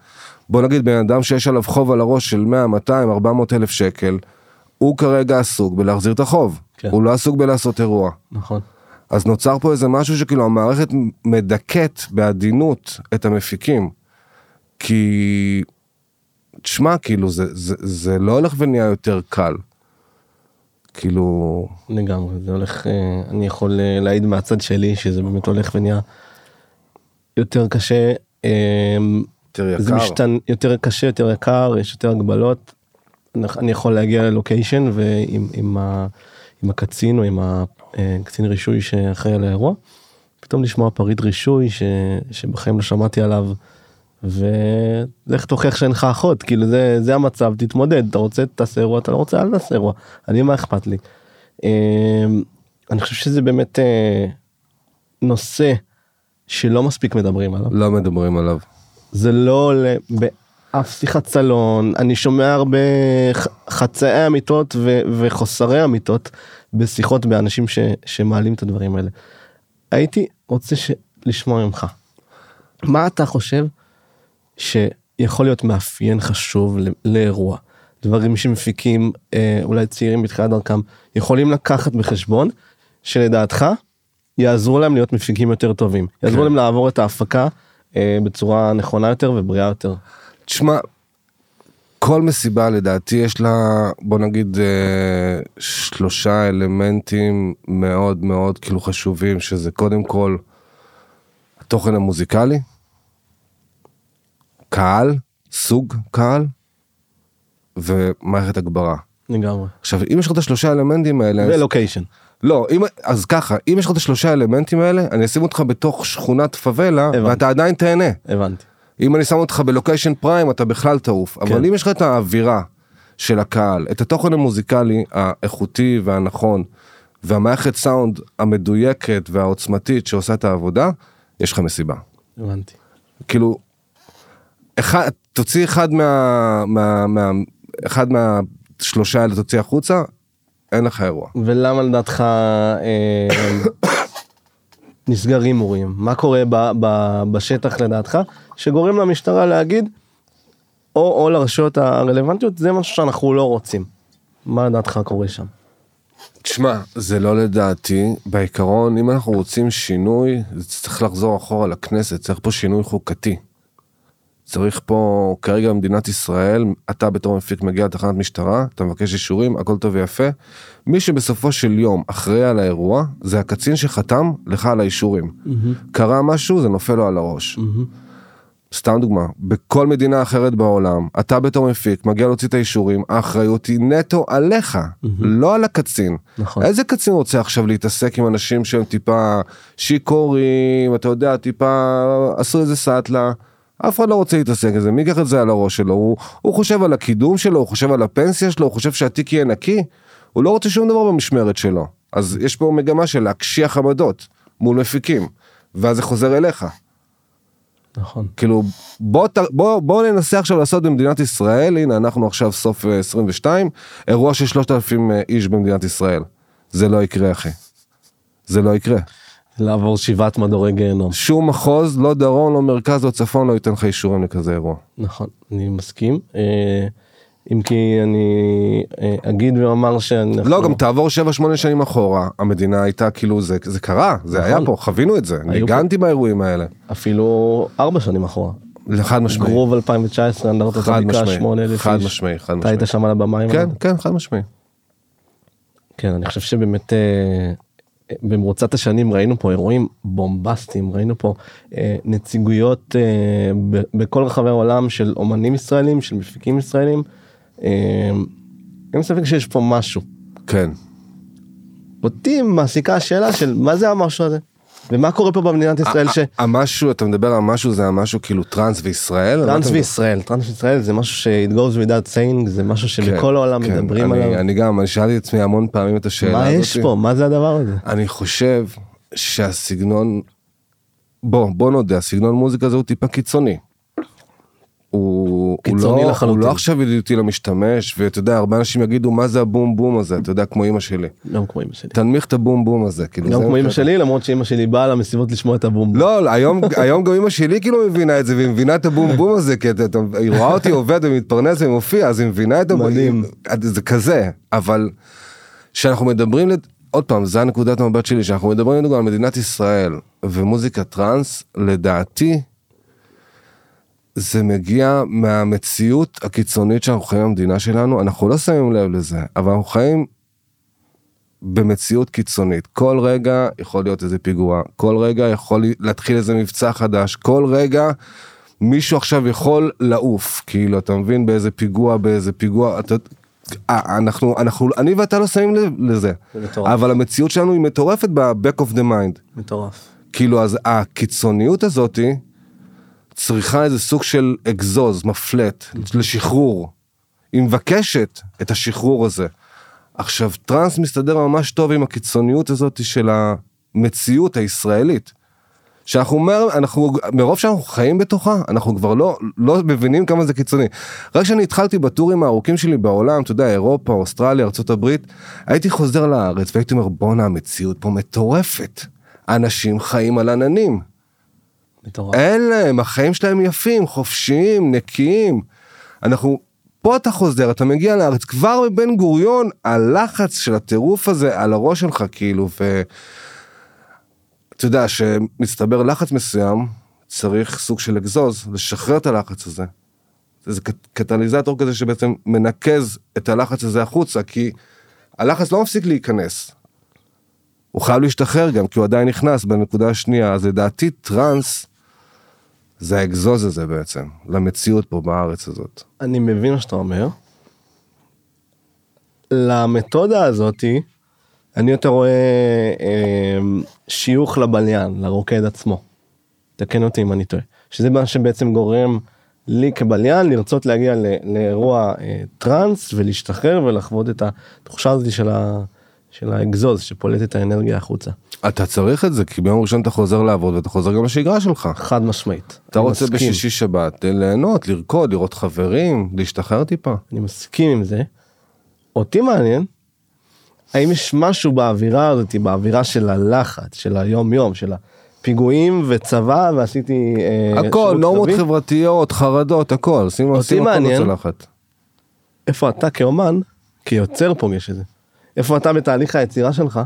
בוא נגיד בן אדם שיש עליו חוב על הראש של 100, 200, 400 אלף שקל, הוא כרגע עסוק בלהחזיר את החוב, כן. הוא לא עסוק בלעשות אירוע. נכון. אז נוצר פה איזה משהו שכאילו המערכת מדכאת בעדינות את המפיקים. כי, תשמע, כאילו זה, זה, זה לא הולך ונהיה יותר קל. כאילו, לגמרי, זה הולך, אה, אני יכול אה, להעיד מהצד שלי שזה באמת הולך ונהיה יותר קשה. אה, יותר זה יקר. משתן, יותר קשה, יותר יקר, יש יותר הגבלות. אני- יכול להגיע ללוקיישן ועם עם ה, עם הקצין או עם הקצין רישוי שאחראי על האירוע, פתאום לשמוע פריט רישוי ש, שבחיים לא שמעתי עליו, ולך תוכיח שאינך אחות, כאילו זה, זה המצב, תתמודד, אתה רוצה תעשה אירוע, אתה לא רוצה אל תעשה אירוע, אני מה אכפת לי. אה, אני חושב שזה באמת אה, נושא שלא מספיק מדברים עליו. לא מדברים עליו. זה לא עולה באף שיחת סלון, אני שומע הרבה חצאי אמיתות ו- וחוסרי אמיתות בשיחות באנשים ש- שמעלים את הדברים האלה. הייתי רוצה ש- לשמוע ממך, מה אתה חושב שיכול להיות מאפיין חשוב לאירוע? דברים שמפיקים אה, אולי צעירים בתחילת דרכם יכולים לקחת בחשבון שלדעתך יעזרו להם להיות מפיקים יותר טובים יעזרו כן. להם לעבור את ההפקה אה, בצורה נכונה יותר ובריאה יותר. תשמע, כל מסיבה לדעתי יש לה, בוא נגיד, אה, שלושה אלמנטים מאוד מאוד כאילו חשובים, שזה קודם כל התוכן המוזיקלי, קהל, סוג קהל, ומערכת הגברה. לגמרי. עכשיו, אם יש לך את השלושה אלמנטים האלה, אז- ולוקיישן. לא, אם, אז ככה, אם יש לך את השלושה אלמנטים האלה, אני אשים אותך בתוך שכונת פאבלה, הבנתי. ואתה עדיין תהנה. הבנתי. אם אני שם אותך בלוקיישן פריים אתה בכלל אבל כן. אם יש לך את האווירה של הקהל את התוכן המוזיקלי האיכותי והנכון והמערכת סאונד המדויקת והעוצמתית שעושה את העבודה יש לך מסיבה הבנתי. כאילו אחד תוציא אחד מה, מה, מה אחד מהשלושה האלה תוציא החוצה אין לך אירוע ולמה לדעתך אה, נסגרים אירועים? מה קורה ב, ב, בשטח לדעתך שגורם למשטרה להגיד או, או לרשויות הרלוונטיות זה משהו שאנחנו לא רוצים. מה לדעתך קורה שם? תשמע, זה לא לדעתי, בעיקרון אם אנחנו רוצים שינוי, זה צריך לחזור אחורה לכנסת, צריך פה שינוי חוקתי. צריך פה, כרגע במדינת ישראל, אתה בתור מפיק מגיע לתחנת משטרה, אתה מבקש אישורים, הכל טוב ויפה. מי שבסופו של יום אחראי על האירוע, זה הקצין שחתם לך על האישורים. קרה משהו, זה נופל לו על הראש. סתם דוגמה, בכל מדינה אחרת בעולם, אתה בתור מפיק מגיע להוציא את האישורים, האחריות היא נטו עליך, לא על הקצין. נכון. איזה קצין רוצה עכשיו להתעסק עם אנשים שהם טיפה שיכורים, אתה יודע, טיפה עשו איזה סאטלה. אף אחד לא רוצה להתעסק עם זה, מי ייקח את זה על הראש שלו? הוא, הוא חושב על הקידום שלו, הוא חושב על הפנסיה שלו, הוא חושב שהתיק יהיה נקי, הוא לא רוצה שום דבר במשמרת שלו. אז יש פה מגמה של להקשיח עמדות מול מפיקים, ואז זה חוזר אליך. נכון. כאילו בוא, בוא, בוא ננסה עכשיו לעשות במדינת ישראל, הנה אנחנו עכשיו סוף אה, 22, אירוע של 3,000 אה, איש במדינת ישראל. זה לא יקרה אחי. זה לא יקרה. לעבור שבעת מדורי גיהנום. שום מחוז, לא דרום, לא מרכז, לא צפון, לא ייתן לך אישורים לכזה אירוע. נכון, אני מסכים. אה, אם כי אני אה, אגיד ואומר שאנחנו... לא, גם תעבור 7-8 שנים אחורה, המדינה הייתה כאילו, זה, זה קרה, זה היה נכון. פה, חווינו את זה, ניגנתי באירועים האלה. אפילו ארבע שנים אחורה. חד משמעי. גרוב 2019, אנדרטת חד הבקעה, משמעי, 8,000 חד איש. משמעי, חד אתה היית משמעי. שם על הבמה כן, כן, חד משמעי. כן, אני חושב שבאמת אה, במרוצת השנים ראינו פה אירועים בומבסטיים, ראינו פה אה, נציגויות אה, ב- בכל רחבי העולם של אומנים ישראלים, של מפיקים ישראלים. אה, אין ספק שיש פה משהו. כן. אותי מעסיקה השאלה של מה זה המשהו הזה ומה קורה פה במדינת ישראל ש... המשהו, אתה מדבר על משהו, זה המשהו כאילו טראנס וישראל? טראנס וישראל, טראנס וישראל זה משהו ש- it goes without saying, זה משהו שבכל העולם כן, מדברים עליו. אני גם, אני שאלתי את עצמי המון פעמים את השאלה מה הזאת. יש פה? מה זה הדבר הזה? אני חושב שהסגנון, בוא, בוא נודה, הסגנון מוזיקה הזה הוא טיפה קיצוני. הוא, קיצוני הוא, לא, לחלוטין. הוא לא עכשיו ידידותי למשתמש, ואתה יודע, הרבה אנשים יגידו מה זה הבום בום הזה, אתה יודע, כמו אמא שלי. גם כמו אמא שלי. תנמיך את הבום בום הזה, כאילו. גם כמו אמא. שלי למרות שאמא שלי באה למסיבות לשמוע את הבום. לא, לא, היום, היום גם אמא שלי כאילו מבינה את זה, והיא מבינה את הבום בום הזה, כי אתה, היא רואה אותי עובד ומתפרנס ומופיע, אז היא מבינה את הבום, מדהים. זה כזה, אבל כשאנחנו מדברים, לד- עוד פעם, זה הנקודת המבט שלי, שאנחנו מדברים לדוגמה על מדינת ישראל ומוזיקה טראנס, לדעתי, זה מגיע מהמציאות הקיצונית שאנחנו חיים במדינה שלנו, אנחנו לא שמים לב לזה, אבל אנחנו חיים במציאות קיצונית. כל רגע יכול להיות איזה פיגוע, כל רגע יכול להתחיל איזה מבצע חדש, כל רגע מישהו עכשיו יכול לעוף, כאילו, אתה מבין, באיזה פיגוע, באיזה פיגוע, אתה... אה, אנחנו, אנחנו, אני ואתה לא שמים לב לזה, זה מטורף. אבל המציאות שלנו היא מטורפת ב-back of the mind. מטורף. כאילו, אז הקיצוניות הזאתי צריכה איזה סוג של אגזוז, מפלט, לשחרור. היא מבקשת את השחרור הזה. עכשיו, טראנס מסתדר ממש טוב עם הקיצוניות הזאת של המציאות הישראלית. שאנחנו אומר, אנחנו, מרוב שאנחנו חיים בתוכה, אנחנו כבר לא, לא מבינים כמה זה קיצוני. רק כשאני התחלתי בטורים הארוכים שלי בעולם, אתה יודע, אירופה, אוסטרליה, ארה"ב, הייתי חוזר לארץ והייתי אומר, בואנה, המציאות פה מטורפת. אנשים חיים על עננים. מטורף. אין להם, החיים שלהם יפים, חופשיים, נקיים. אנחנו, פה אתה חוזר, אתה מגיע לארץ, כבר בבן גוריון, הלחץ של הטירוף הזה על הראש שלך, כאילו, ו... אתה יודע, שמסתבר לחץ מסוים, צריך סוג של אגזוז, לשחרר את הלחץ הזה. זה קט- קטליזטור כזה שבעצם מנקז את הלחץ הזה החוצה, כי הלחץ לא מפסיק להיכנס. הוא חייב להשתחרר גם, כי הוא עדיין נכנס בנקודה השנייה, אז לדעתי טראנס זה האגזוז הזה בעצם, למציאות פה בארץ הזאת. אני מבין מה שאתה אומר. למתודה הזאתי, אני יותר רואה אה, שיוך לבליין, לרוקד עצמו. תקן אותי אם אני טועה. שזה מה שבעצם גורם לי כבליין לרצות להגיע ל- לאירוע אה, טראנס ולהשתחרר ולחוות את התחושה הזאת של, ה, של האגזוז שפולט את האנרגיה החוצה. אתה צריך את זה, כי ביום ראשון אתה חוזר לעבוד ואתה חוזר גם לשגרה שלך. חד משמעית. אתה רוצה מסכים. בשישי שבת ליהנות, לרקוד, לראות חברים, להשתחרר טיפה. אני מסכים עם זה. אותי מעניין, האם יש משהו באווירה הזאת, באווירה של הלחץ, של היום יום, של הפיגועים וצבא, ועשיתי... אה, הכל, נורמות קרבי? חברתיות, חרדות, הכל, שים אותי מעניין. איפה אתה כאומן, כיוצר פוגש את זה? איפה אתה בתהליך היצירה שלך?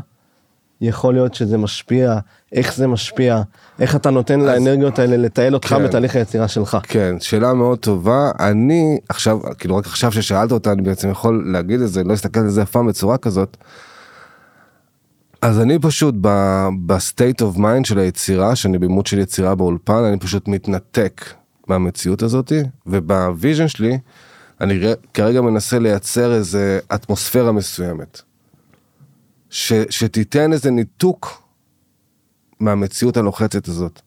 יכול להיות שזה משפיע, איך זה משפיע, איך אתה נותן לאנרגיות האלה לתעל אותך כן. בתהליך היצירה שלך. כן, שאלה מאוד טובה. אני עכשיו, כאילו רק עכשיו ששאלת אותה, אני בעצם יכול להגיד את זה, לא להסתכל על זה אף פעם בצורה כזאת. אז אני פשוט ב state of mind של היצירה, שאני ב mood של יצירה באולפן, אני פשוט מתנתק מהמציאות הזאתי, וב vision שלי, אני כרגע מנסה לייצר איזה אטמוספירה מסוימת. ש, שתיתן איזה ניתוק מהמציאות הלוחצת הזאת.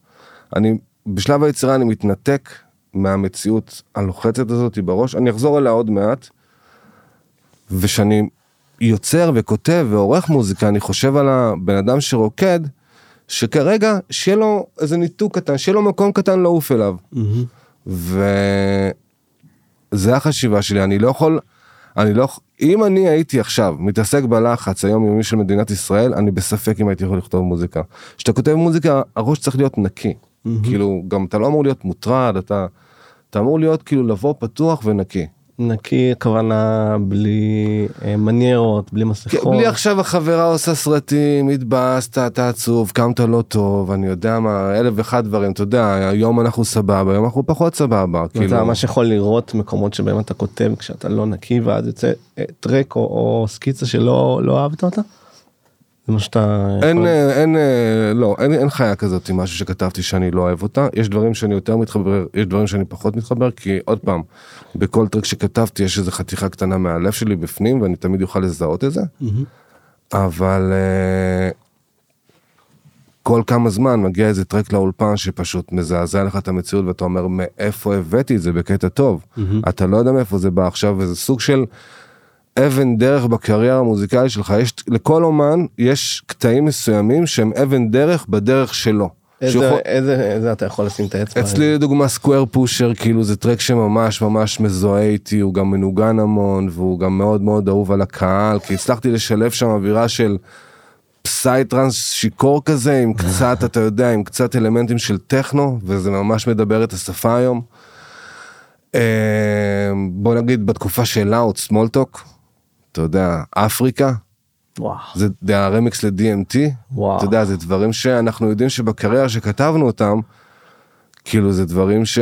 אני, בשלב היצירה אני מתנתק מהמציאות הלוחצת הזאת בראש, אני אחזור אליה עוד מעט, ושאני יוצר וכותב ועורך מוזיקה, אני חושב על הבן אדם שרוקד, שכרגע, שיהיה לו איזה ניתוק קטן, שיהיה לו מקום קטן לעוף אליו. וזה החשיבה שלי, אני לא יכול, אני לא, אם אני הייתי עכשיו מתעסק בלחץ היומיומי של מדינת ישראל, אני בספק אם הייתי יכול לכתוב מוזיקה. כשאתה כותב מוזיקה, הראש צריך להיות נקי. כאילו, גם אתה לא אמור להיות מוטרד, אתה, אתה אמור להיות כאילו לבוא פתוח ונקי. נקי הכוונה בלי אה, מניירות, בלי כן, מסכות. בלי עכשיו החברה עושה סרטים, התבאסת, אתה עצוב, קמת לא טוב, אני יודע מה, אלף ואחד דברים, אתה יודע, היום אנחנו סבבה, היום אנחנו פחות סבבה, אתה כאילו, ממש יכול לראות מקומות שבהם אתה כותב כשאתה לא נקי ואז יוצא אה, טרק או, או סקיצה שלא לא אהבת אותה? זה מה שאתה... אין, יכול- אה, אין, אה, לא, אין, אין חיה כזאת עם משהו שכתבתי שאני לא אוהב אותה, יש דברים שאני יותר מתחבר, יש דברים שאני פחות מתחבר, כי עוד פעם, בכל טרק שכתבתי יש איזה חתיכה קטנה מהלב שלי בפנים, ואני תמיד אוכל לזהות את זה, אבל אה, כל כמה זמן מגיע איזה טרק לאולפן שפשוט מזעזע לך את המציאות ואתה אומר מאיפה הבאתי את זה בקטע טוב, אתה לא יודע מאיפה זה בא. עכשיו, וזה סוג של אבן דרך בקריירה המוזיקלית שלך, יש, לכל אומן יש קטעים מסוימים שהם אבן דרך בדרך שלו. איזה, שיכול- איזה, איזה אתה יכול לשים את האצבע? אצלי לדוגמה סקוואר פושר כאילו זה טרק שממש ממש מזוהה איתי הוא גם מנוגן המון והוא גם מאוד מאוד אהוב על הקהל כי הצלחתי לשלב שם אווירה של פסאי טראנס שיכור כזה עם קצת אתה יודע עם קצת אלמנטים של טכנו וזה ממש מדבר את השפה היום. אה, בוא נגיד בתקופה של לאוט סמולטוק אתה יודע אפריקה וואו. זה זה הרמיקס ל-DMT, וואו. אתה יודע, זה דברים שאנחנו יודעים שבקריירה שכתבנו אותם, כאילו זה דברים ש...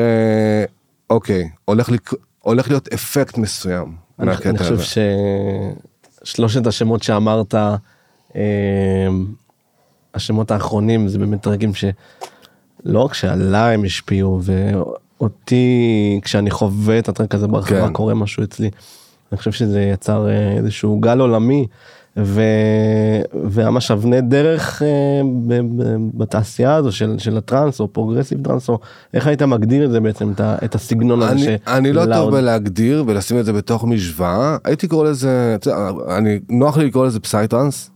אוקיי, הולך, לק... הולך להיות אפקט מסוים אני, אני חושב. ששלושת השמות שאמרת, אה, השמות האחרונים זה באמת tracks שלא רק שעליי הם השפיעו ואותי כשאני חווה את ה track הזה ברחבה כן. קורה משהו אצלי. אני חושב שזה יצר אה, איזשהו גל עולמי ו... וממש אבני דרך אה, ב... בתעשייה הזו של, של הטראנס או progressive טראנס או איך היית מגדיר את זה בעצם את, ה... את הסגנון הזה. אני, ש... אני לא טוב בלהגדיר ולשים את זה בתוך משוואה, הייתי קורא לזה, אני, נוח לי לקרוא לזה psytrance.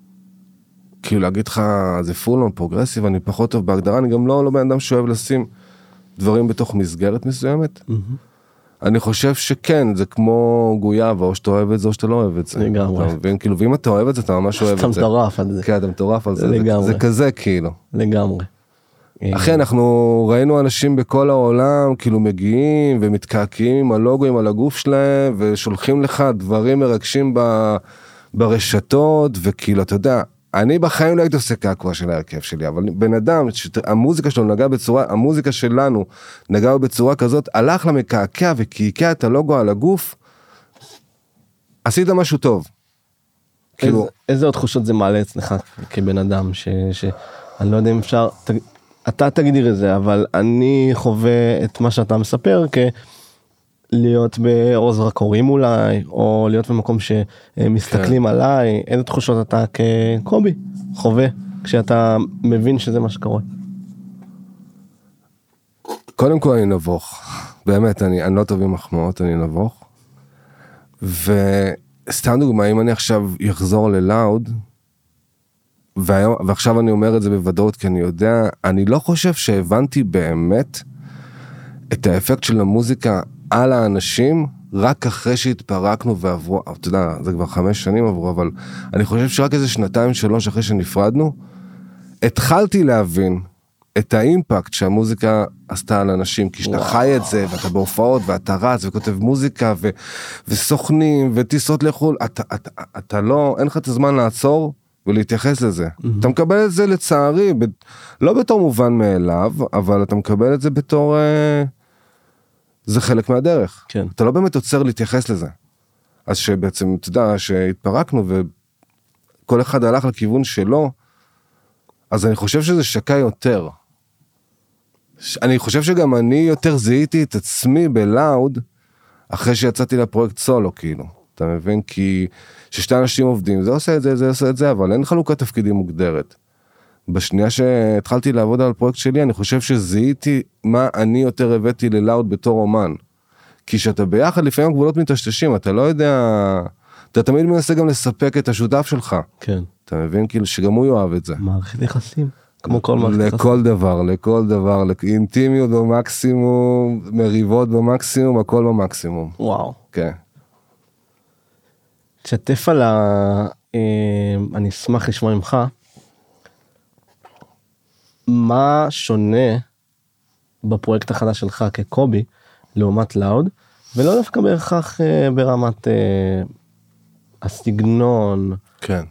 כאילו להגיד לך זה full on progressive, אני פחות טוב בהגדרה, אני גם לא, לא בן אדם שאוהב לשים דברים בתוך מסגרת מסוימת. אני חושב שכן, זה כמו גויאבה, או שאתה אוהב את זה או שאתה לא אוהב את זה. לגמרי. אתה מבין? כאילו, ואם אתה אוהב את זה, אתה ממש אוהב אתה את זה. מטורף על זה. כן, אתה מטורף על זה. זה- לגמרי. זה כזה כאילו. לגמרי. אחי, אנחנו ראינו אנשים בכל העולם, כאילו מגיעים ומתקעקעים עם הלוגוים על הגוף שלהם, ושולחים לך דברים מרגשים ברשתות, וכאילו, אתה יודע, אני בחיים לא הייתי עושה קעקוע של ההרכב שלי, אבל בן אדם, שהמוזיקה שלו נגעה בצורה, המוזיקה שלנו נגעה בצורה כזאת, הלך למקעקע וקעקע את הלוגו על הגוף, עשית משהו טוב. כאילו, איזה, איזה עוד תחושות זה מעלה אצלך כבן אדם ש... ש... אני לא יודע אם אפשר, ת... אתה תגדיר את זה, אבל אני חווה את מה שאתה מספר כלהיות בעוז רקורים אולי, או להיות במקום שמסתכלים כן. עליי, איזה תחושות אתה כקובי חווה כשאתה מבין שזה מה שקורה. קודם כל אני נבוך, באמת, אני, אני לא טוב עם מחמאות, אני נבוך. וסתם דוגמא, אם אני עכשיו אחזור ללאוד, והיום, ועכשיו אני אומר את זה בוודאות כי אני יודע, אני לא חושב שהבנתי באמת את האפקט של המוזיקה על האנשים רק אחרי שהתפרקנו ועברו, אתה יודע, זה כבר חמש שנים עברו, אבל אני חושב שרק איזה שנתיים שלוש אחרי שנפרדנו, התחלתי להבין את האימפקט שהמוזיקה עשתה על אנשים, כי כשאתה חי את זה, ואתה בהופעות, ואתה רץ, וכותב מוזיקה, ו, וסוכנים, וטיסות לחו"ל, אתה, אתה, אתה לא, אין לך את הזמן לעצור ולהתייחס לזה. אתה מקבל את זה לצערי, ב, לא בתור מובן מאליו, אבל אתה מקבל את זה בתור... אה, זה חלק מהדרך. כן. אתה לא באמת עוצר להתייחס לזה. אז שבעצם, אתה יודע, שהתפרקנו וכל אחד הלך לכיוון שלו, אז אני חושב שזה שקע יותר. אני חושב שגם אני יותר זיהיתי את עצמי בלאוד אחרי שיצאתי לפרויקט סולו כאילו אתה מבין כי ששתי אנשים עובדים זה עושה את זה זה עושה את זה אבל אין חלוקת תפקידים מוגדרת. בשנייה שהתחלתי לעבוד על הפרויקט שלי אני חושב שזיהיתי מה אני יותר הבאתי ללאוד בתור אומן. כי כשאתה ביחד לפעמים הגבולות מטשטשים אתה לא יודע אתה תמיד מנסה גם לספק את השותף שלך. כן. אתה מבין? כאילו שגם הוא יאהב את זה. מערכת יחסים. כמו כל מערכת יחסים. לכל דבר, לכל דבר, אינטימיות במקסימום, מריבות במקסימום, הכל במקסימום. וואו. כן. תשתף על ה... אה, אני אשמח לשמוע ממך. מה שונה בפרויקט החדש שלך כקובי לעומת לאוד, ולא דווקא בהכרח אה, ברמת אה, הסגנון, כן.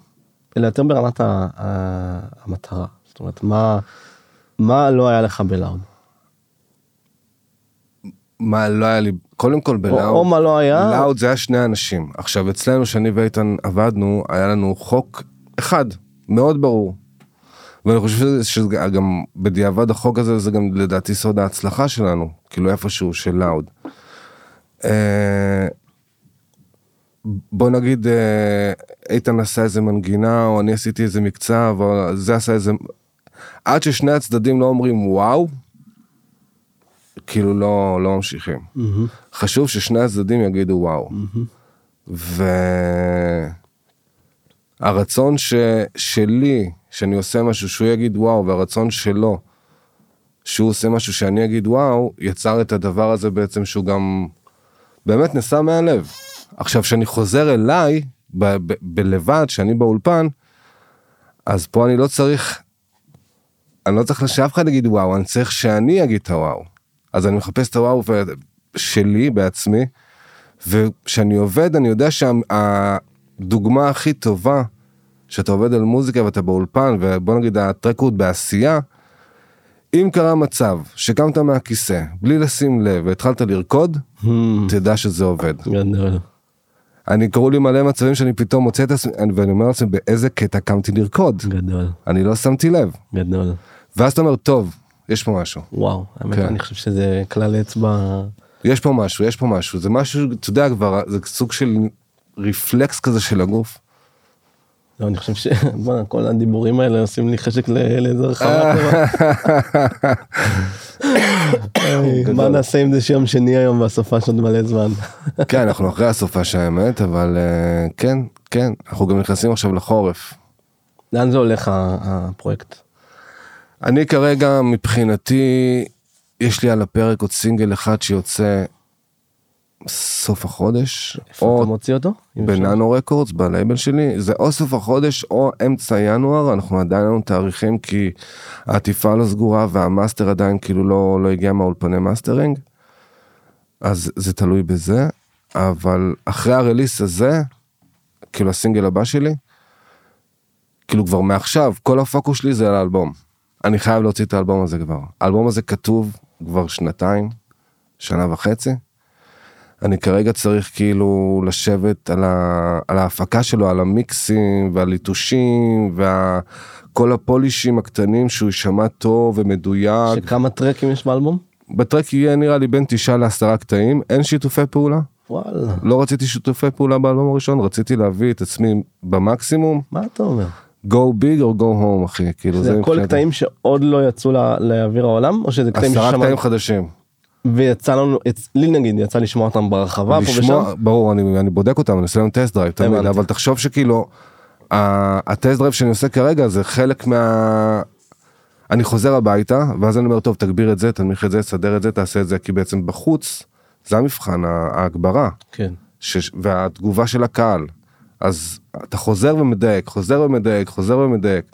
אלא יותר ברמת ה- ה- המטרה. זאת אומרת, מה, מה לא היה לך בלאוד? מה לא היה לי, קודם כל או, בלאוד, או מה לא היה, לאוד זה היה שני אנשים. עכשיו אצלנו שאני ואיתן עבדנו, היה לנו חוק אחד, מאוד ברור. ואני חושב שזה, שזה גם בדיעבד החוק הזה זה גם לדעתי סוד ההצלחה שלנו, כאילו איפשהו של לאוד. אה, בוא נגיד אה, איתן עשה איזה מנגינה או אני עשיתי איזה מקצב או זה עשה איזה עד ששני הצדדים לא אומרים וואו כאילו לא לא ממשיכים. מהמם, חשוב ששני הצדדים יגידו וואו והרצון ש... שלי שאני עושה משהו שהוא יגיד וואו והרצון שלו שהוא עושה משהו שאני אגיד וואו יצר את הדבר הזה בעצם שהוא גם באמת נסע מהלב. עכשיו כשאני חוזר אליי בלבד שאני באולפן אז פה אני לא צריך אני לא צריך שאף אחד יגיד וואו אני צריך שאני אגיד את הוואו. אז אני מחפש את הוואו שלי בעצמי וכשאני עובד אני יודע שהדוגמה הכי טובה שאתה עובד על מוזיקה ואתה באולפן ובוא נגיד הטרק הוא בעשייה. אם קרה מצב שקמת מהכיסא בלי לשים לב והתחלת לרקוד מהמם, תדע שזה עובד. גדול. אני קראו לי מלא מצבים שאני פתאום מוצא את עצמי ואני אומר לעצמי באיזה קטע קמתי לרקוד גדול, אני לא שמתי לב גדול. ואז אתה אומר טוב יש פה משהו וואו, האמת, כן. אני חושב שזה כלל אצבע. יש פה משהו יש פה משהו זה משהו אתה יודע כבר זה סוג של רפלקס כזה של הגוף. לא, אני חושב ש... בוא'נה, כל הדיבורים האלה עושים לי חשק לאיזה רחבה. היי, מה נעשה עם זה שיום שני היום והסופה של עוד מלא זמן. כן אנחנו אחרי הסופה של האמת אבל אה, כן כן אנחנו גם נכנסים עכשיו לחורף. לאן זה הולך הפרויקט? אני כרגע מבחינתי יש לי על הפרק עוד סינגל אחד שיוצא סוף החודש איפה אתה מוציא אותו? בננו רקורדס בלייבל שלי זה או סוף החודש או אמצע ינואר אנחנו עדיין לנו תאריכים כי העטיפה לא סגורה וה master עדיין כאילו לא לא הגיע מהאולפני מאסטרינג. אז זה תלוי בזה אבל אחרי ה release הזה כאילו הסינגל הבא שלי כאילו כבר מעכשיו כל הפוקוס שלי זה על האלבום. אני חייב להוציא את האלבום הזה כבר האלבום הזה כתוב כבר שנתיים שנה וחצי. אני כרגע צריך כאילו לשבת על, ה... על ההפקה שלו, על המיקסים והליטושים וכל הפולישים הקטנים שהוא יישמע טוב ומדויק. שכמה tracks יש באלבום? ב track יהיה נראה לי בין תשעה לעשרה קטעים, אין שיתופי פעולה. וואלה, לא רציתי שיתופי פעולה באלבום הראשון, רציתי להביא את עצמי במקסימום, מה אתה אומר? go big or go home אחי, כאילו זה הכל מבחינתי. קטעים שעוד לא יצאו לאוויר העולם? או שזה קטעים עשרה ששמענו? קטעים חדשים. ויצא לנו, לי נגיד יצא לשמוע אותם ברחבה פה ושם? ברור, אני, אני בודק אותם, אני עושה להם test drive תמיד. אבל תחשוב שכאילו, ה test drive שאני עושה כרגע זה חלק מה... אני חוזר הביתה, ואז אני אומר, טוב, תגביר את זה, תנמיך את זה, תסדר את זה, תעשה את זה, כי בעצם בחוץ, זה המבחן, ההגברה, כן. ש... והתגובה של הקהל. אז אתה חוזר ומדייק, חוזר ומדייק, חוזר ומדייק,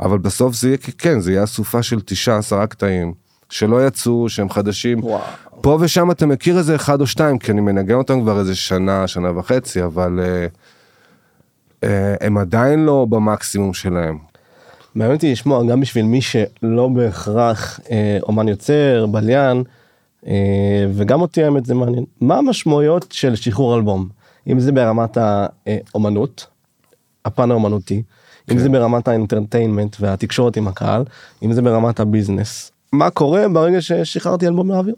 אבל בסוף זה יהיה, כן, זה יהיה אסופה של תשעה, עשרה קטעים, שלא יצאו, שהם חדשים. וואו. פה ושם אתה מכיר איזה אחד או שתיים, כי אני מנגן אותם כבר איזה שנה, שנה וחצי, אבל אה, אה, הם עדיין לא במקסימום שלהם. מעניין אותי לשמוע גם בשביל מי שלא בהכרח אה, אומן יוצר, בליין, אה, וגם אותי האמת זה מעניין. מה המשמעויות של שחרור אלבום? אם זה ברמת האומנות, הפן האומנותי, אם זה ברמת ה entertainment והתקשורת עם הקהל, אם זה ברמת ה business. מה קורה ברגע ששחררתי אלבום לאוויר?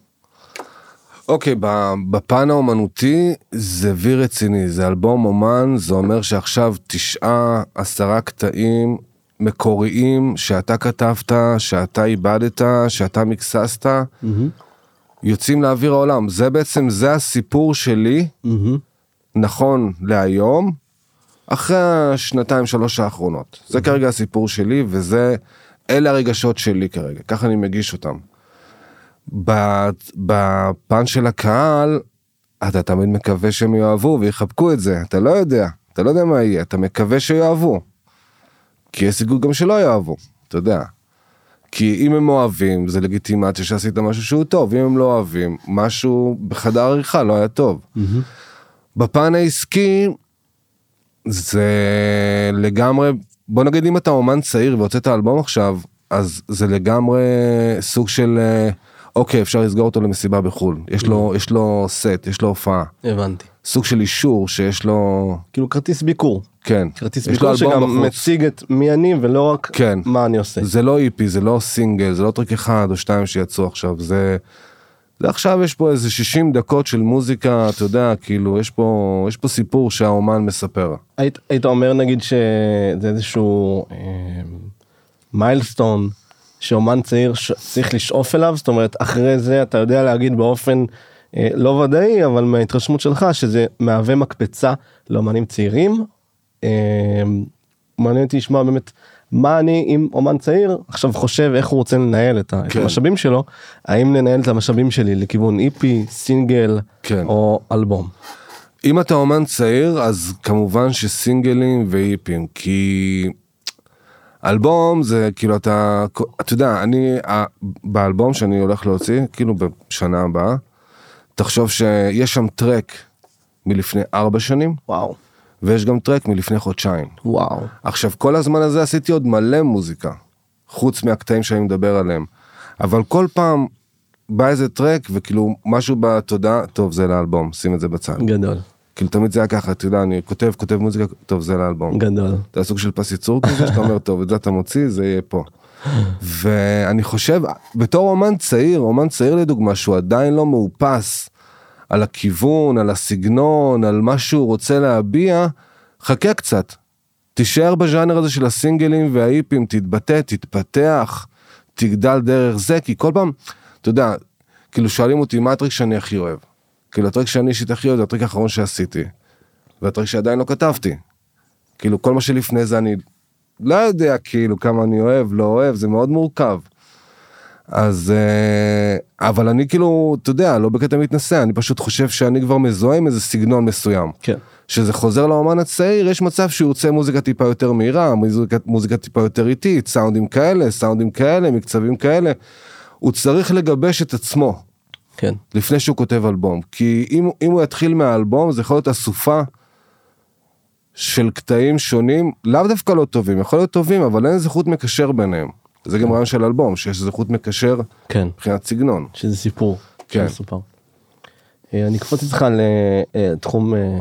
אוקיי, ב- בפן האומנותי זה וי רציני, זה אלבום אומן, זה אומר שעכשיו תשעה, עשרה קטעים מקוריים שאתה כתבת, שאתה איבדת, שאתה מקססת, יוצאים לאוויר העולם. זה בעצם, זה הסיפור שלי, נכון להיום, אחרי השנתיים שלוש האחרונות. זה כרגע הסיפור שלי וזה, אלה הרגשות שלי כרגע, ככה אני מגיש אותם. בפן של הקהל, אתה תמיד מקווה שהם יאהבו ויחבקו את זה, אתה לא יודע, אתה לא יודע מה יהיה, אתה מקווה שיאהבו. כי יש סיכוי גם שלא יאהבו, אתה יודע. כי אם הם אוהבים, זה לגיטימציה שעשית משהו שהוא טוב, אם הם לא אוהבים, משהו בחדר עריכה לא היה טוב. בפן העסקי, זה לגמרי, בוא נגיד אם אתה אומן צעיר והוצאת אלבום עכשיו, אז זה לגמרי סוג של, אה, אוקיי, אפשר לסגור אותו למסיבה בחו"ל. יש לו, יש לו סט, יש לו הופעה. הבנתי. סוג של אישור שיש לו, כאילו כרטיס ביקור. כן. כרטיס ביקור שגם בחוץ. מציג את מי אני ולא רק כן. מה אני עושה. זה לא EP, זה לא סינגל, זה לא track אחד או שתיים שיצאו עכשיו, זה... זה עכשיו יש פה איזה 60 דקות של מוזיקה, אתה יודע, כאילו, יש פה, יש פה סיפור שהאומן מספר. היית, היית אומר נגיד שזה איזשהו אה, מיילסטון שאומן צעיר ש... צריך לשאוף אליו זאת אומרת אחרי זה אתה יודע להגיד באופן אה, לא ודאי אבל מההתרשמות שלך שזה מהווה מקפצה לאומנים צעירים. אה, מעניין אותי לשמוע באמת מה אני אם אומן צעיר עכשיו חושב איך הוא רוצה לנהל את, כן. המשאבים שלו האם לנהל את המשאבים שלי לכיוון איפי סינגל כן. או אלבום. אם אתה אומן צעיר, אז כמובן שסינגלים ואיפים, כי אלבום זה כאילו אתה, אתה יודע, אני, באלבום שאני הולך להוציא, כאילו בשנה הבאה, תחשוב שיש שם טרק מלפני ארבע שנים, וואו ויש גם טרק מלפני חודשיים. וואו עכשיו, כל הזמן הזה עשיתי עוד מלא מוזיקה, חוץ מהקטעים שאני מדבר עליהם. אבל כל פעם בא איזה טרק, וכאילו משהו בתודעה, טוב, זה לאלבום, שים את זה בצד. גדול כאילו תמיד זה היה ככה, אתה יודע, אני כותב, כותב מוזיקה, טוב, זה לאלבום. גדול. זה סוג של פס ייצור כזה, שאתה אומר, טוב, את זה אתה מוציא, זה יהיה פה. ואני חושב, בתור אומן צעיר, אומן צעיר לדוגמה, שהוא עדיין לא מאופס על הכיוון, על הסגנון, על מה שהוא רוצה להביע, חכה קצת. תישאר בז'אנר הזה של הסינגלים והאיפים, תתבטא, תתפתח, תגדל דרך זה, כי כל פעם, אתה יודע, כאילו שואלים אותי, מה הטריק שאני הכי אוהב? כאילו הטריק שאני אישית הכי אוהב זה הטריק האחרון שעשיתי. והטריק שעדיין לא כתבתי. כאילו כל מה שלפני זה אני לא יודע כאילו כמה אני אוהב, לא אוהב, זה מאוד מורכב. אז אה, אבל אני כאילו, אתה יודע, לא בקטע מתנשא, אני פשוט חושב שאני כבר מזוהה עם איזה סגנון מסוים. כן. שזה חוזר לאומן הצעיר, יש מצב שהוא יוצא מוזיקה טיפה יותר מהירה, מוזיקה, מוזיקה טיפה יותר איטית, סאונדים כאלה, סאונדים כאלה, מקצבים כאלה. הוא צריך לגבש את עצמו כן. לפני שהוא כותב אלבום, כי אם, אם הוא יתחיל מהאלבום זה יכול להיות אסופה של קטעים שונים, לאו דווקא לא טובים, יכול להיות טובים, אבל אין איזה חוט מקשר ביניהם. זה גם רעיון של אלבום, שיש איזה חוט מקשר כן. מבחינת סגנון. שזה סיפור. כן. שמסופר. אה, אני אקפוץ איתך לתחום אה,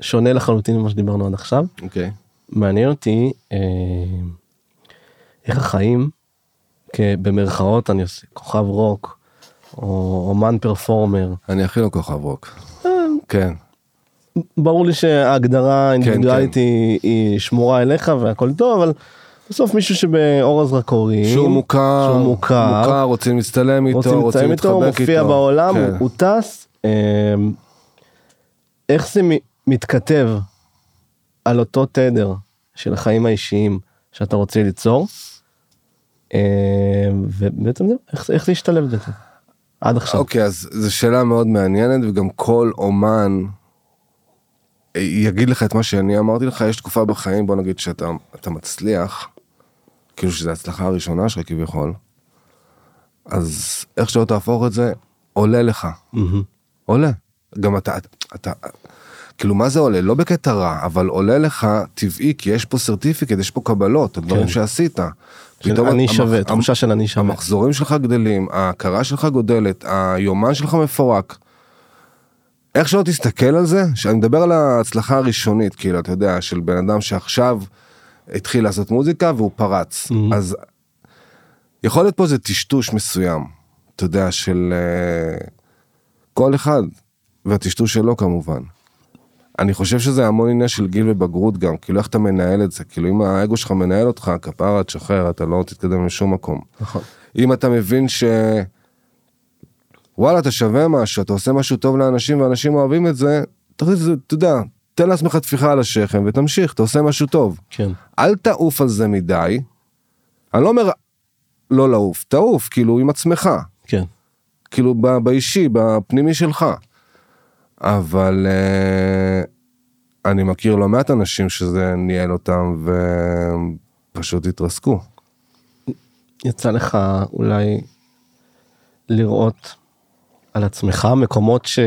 שונה לחלוטין ממה שדיברנו עד עכשיו. אוקיי. מעניין אותי אה, איך החיים, במרכאות אני עושה כוכב רוק או אומן פרפורמר. אני הכי לא כוכב רוק. כן. ברור לי שההגדרה האינדיבידואלית כן. היא, היא שמורה אליך והכל טוב אבל בסוף מישהו שבאור הזרקורים שהוא מוכר, שהוא מוכר, מוכר, רוצים להצטלם איתו, רוצים איתו, הוא להתחבק מופיע איתו. בעולם, כן. הוא, הוא טס. אמ, איך זה מתכתב על אותו תדר של החיים האישיים שאתה רוצה ליצור? אמ, ובעצם זה, איך, איך זה השתלב בזה? עד עכשיו. אוקיי, אז זו שאלה מאוד מעניינת, וגם כל אומן אה, יגיד לך את מה שאני אמרתי לך, יש תקופה בחיים, בוא נגיד שאתה אתה מצליח, כאילו שזו ההצלחה הראשונה שלך כביכול, אז איך שלא תהפוך את זה, עולה לך. מהמם. עולה. גם אתה, אתה, כאילו מה זה עולה? לא בקטע רע, אבל עולה לך טבעי, כי יש פה סרטיפיקט, יש פה קבלות, הדברים כן. שעשית. פתאום אני שווה, תחושה של אני שווה. המחזורים שלך גדלים, ההכרה שלך גודלת, היומן שלך מפורק. איך שלא תסתכל על זה, שאני מדבר על ההצלחה הראשונית, כאילו, אתה יודע, של בן אדם שעכשיו התחיל לעשות מוזיקה והוא פרץ. Mhm. אז יכול להיות פה איזה טשטוש מסוים, אתה יודע, של אה, כל אחד, והטשטוש שלו כמובן. אני חושב שזה המון עניין של גיל ובגרות גם, כאילו איך אתה מנהל את זה, כאילו אם האגו שלך מנהל אותך, כפרה תשחרר, אתה לא תתקדם לשום מקום. נכון. אם אתה מבין ש... וואלה, אתה שווה משהו, אתה עושה משהו טוב לאנשים ואנשים אוהבים את זה, תכניס את זה, אתה יודע, תן לעצמך טפיחה על השכם ותמשיך, אתה עושה משהו טוב. כן. אל תעוף על זה מדי. אני לא אומר לא לעוף, תעוף, כאילו עם עצמך. כן. כאילו ב- באישי, בפנימי שלך. אבל אה, אני מכיר לא מעט אנשים שזה ניהל אותם והם פשוט התרסקו. יצא לך אולי לראות על עצמך מקומות ש...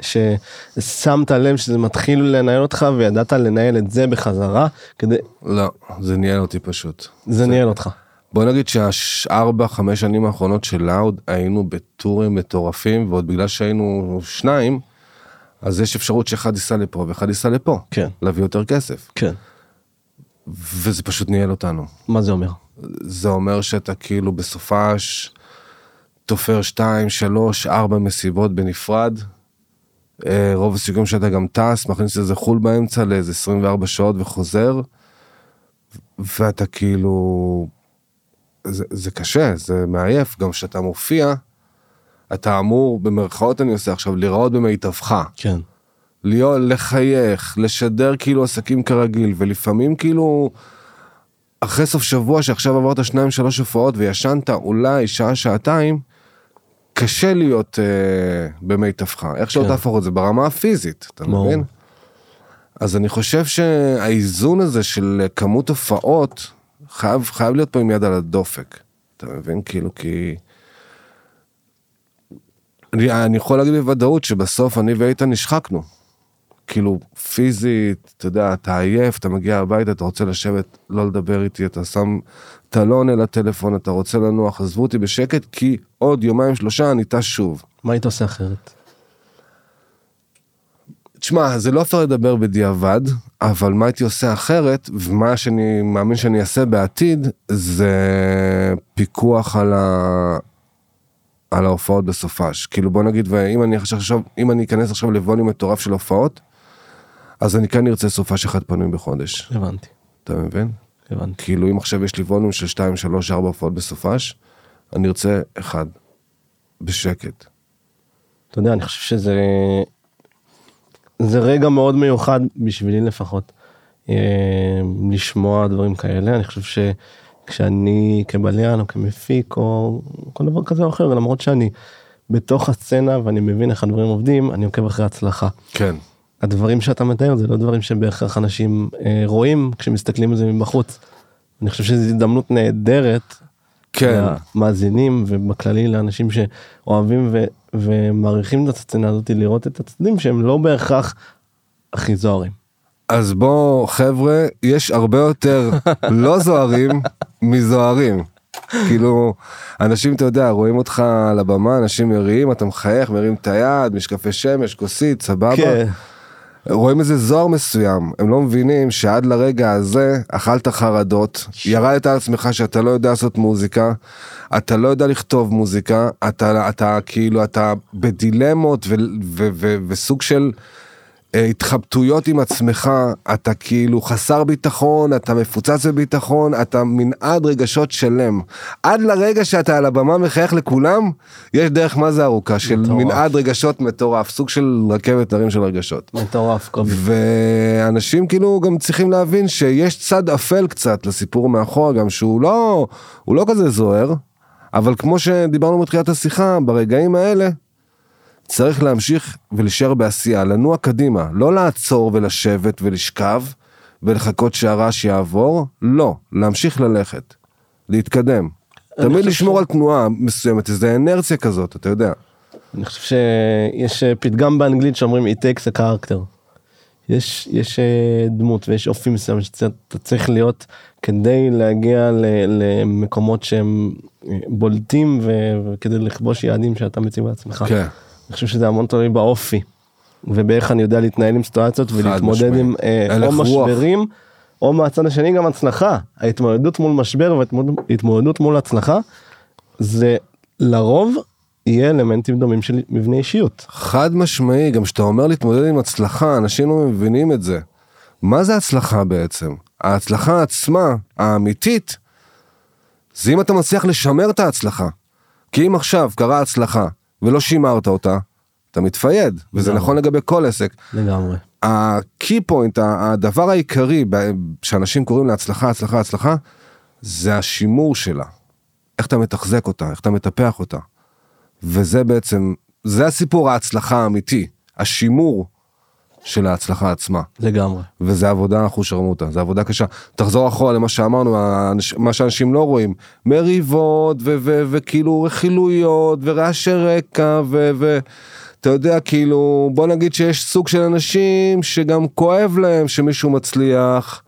ששמת לב שזה מתחיל לנהל אותך וידעת לנהל את זה בחזרה כדי לא, זה ניהל אותי פשוט. זה ניהל אותך. בוא נגיד שהארבע, חמש שנים האחרונות של לאוד היינו בטורים מטורפים, ועוד בגלל שהיינו שניים, אז יש אפשרות שאחד ייסע לפה ואחד ייסע לפה. כן. להביא יותר כסף. כן. וזה פשוט ניהל אותנו. מה זה אומר? זה אומר שאתה כאילו בסופש תופר שתיים, שלוש, ארבע מסיבות בנפרד. אה, רוב הסיכויים שאתה גם טס, מכניס איזה חול באמצע לאיזה 24 שעות וחוזר. ואתה כאילו... זה, זה קשה, זה מעייף. גם כשאתה מופיע, אתה אמור, במרכאות אני עושה עכשיו, להיראות במיטבך. כן. להיות, לחייך, לשדר כאילו עסקים כרגיל, ולפעמים כאילו, אחרי סוף שבוע שעכשיו עברת שניים שלוש הופעות וישנת אולי שעה שעתיים, קשה להיות אה, במיטבך, איך שלא כן. תהפוך את זה ברמה הפיזית, אתה ברור. מבין? אז אני חושב שהאיזון הזה של כמות הופעות, חייב, חייב להיות פה עם יד על הדופק, אתה מבין? כאילו כי... אני, אני יכול להגיד בוודאות שבסוף אני ואיתן נשחקנו. כאילו פיזית, אתה יודע, אתה עייף, אתה מגיע הביתה, אתה רוצה לשבת, לא לדבר איתי, אתה שם, אתה לא עונה לטלפון, אתה רוצה לנוח, עזבו אותי בשקט, כי עוד יומיים שלושה אני טס שוב. מה היית עושה אחרת? תשמע, זה לא אפשר לדבר בדיעבד, אבל מה הייתי עושה אחרת, ומה שאני מאמין שאני אעשה בעתיד, זה פיקוח על, ה... על ההופעות בסופש. כאילו בוא נגיד, ואם אני עכשיו, אם אני אכנס עכשיו לווליום מטורף של הופעות, אז אני כן ארצה סופש אחד פנוי בחודש, הבנתי. אתה מבין? הבנתי. כאילו אם עכשיו יש לי ווליום של 2, 3, 4 הופעות בסופש, אני ארצה אחד, בשקט. אתה יודע, אני חושב שזה זה רגע מאוד מיוחד בשבילי לפחות, אה, לשמוע דברים כאלה. אני חושב שכשאני כבליין או כמפיק או כל דבר כזה או אחר, למרות שאני בתוך הסצנה ואני מבין איך הדברים עובדים, אני עוקב אחרי הצלחה. כן. הדברים שאתה מתאר זה לא דברים שבהכרח אנשים אה, רואים כשמסתכלים על זה מבחוץ. אני חושב שזו הזדמנות נהדרת כן. למאזינים ובכללי לאנשים שאוהבים ו- ומעריכים את הסצנה הזאת לראות את הצדדים שהם לא בהכרח הכי זוהרים. אז בוא חבר'ה, יש הרבה יותר לא זוהרים מזוהרים. כאילו, אנשים, אתה יודע, רואים אותך על הבמה, אנשים מריעים, אתה מחייך, מרים את היד, משקפי שמש, כוסית, סבבה. כן. רואים איזה זוהר מסוים, הם לא מבינים שעד לרגע הזה אכלת חרדות, ירדת על עצמך שאתה לא יודע לעשות מוזיקה, אתה לא יודע לכתוב מוזיקה, אתה, אתה כאילו, אתה בדילמות ו, ו, ו, וסוג של התחבטויות עם עצמך, אתה כאילו חסר ביטחון, אתה מפוצץ בביטחון, אתה מנעד רגשות שלם. עד לרגע שאתה על הבמה מחייך לכולם, יש דרך מה זה ארוכה של מטורף. מנעד רגשות מטורף, סוג של רכבת הרים של רגשות. מטורף קובי. ואנשים כאילו גם צריכים להבין שיש צד אפל קצת לסיפור מאחורה גם שהוא לא, הוא לא כזה זוהר, אבל כמו שדיברנו בתחילת השיחה, ברגעים האלה צריך להמשיך ולהישאר בעשייה, לנוע קדימה, לא לעצור ולשבת ולשכב ולחכות שהרעש יעבור, לא, להמשיך ללכת, להתקדם. תמיד לשמור ש- על תנועה מסוימת, איזה אנרציה כזאת, אתה יודע. אני חושב שיש אה, פתגם באנגלית שאומרים it takes a character. יש יש אה, דמות ויש אופי מסוים שאתה צריך להיות כדי להגיע ל- למקומות שהם אה, בולטים ו- וכדי לכבוש יעדים שאתה מציב לעצמך. כן. אני חושב שזה המון תלוי באופי ובאיך אני יודע להתנהל עם סיטואציות ולהתמודד. עם אה, או רוח. משברים או מהצד השני גם הצלחה. ההתמודדות מול משבר והתמודדות מול הצלחה זה לרוב יהיה אלמנטים דומים של מבנה אישיות. חד משמעי, גם כשאתה אומר להתמודד עם הצלחה, אנשים לא מבינים את זה. מה זה הצלחה בעצם? ההצלחה עצמה, האמיתית, זה אם אתה מצליח לשמר את ההצלחה. כי אם עכשיו קרה הצלחה ולא שימרת אותה, אתה מתפייד, וזה לגמרי. נכון לגבי כל עסק. לגמרי. ה-key point, ה- הדבר העיקרי שאנשים קוראים להצלחה, הצלחה, הצלחה, זה השימור שלה. איך אתה מתחזק אותה, איך אתה מטפח אותה. וזה בעצם, זה הסיפור ההצלחה האמיתי, השימור של ההצלחה עצמה. לגמרי. וזה עבודה אחושרמוטה, זה עבודה קשה. תחזור אחורה למה שאמרנו, האנש- מה שאנשים לא רואים, מריבות ו- ו- וכאילו רכילויות ורעשי רקע ואתה יודע כאילו בוא נגיד שיש סוג של אנשים שגם כואב להם שמישהו מצליח.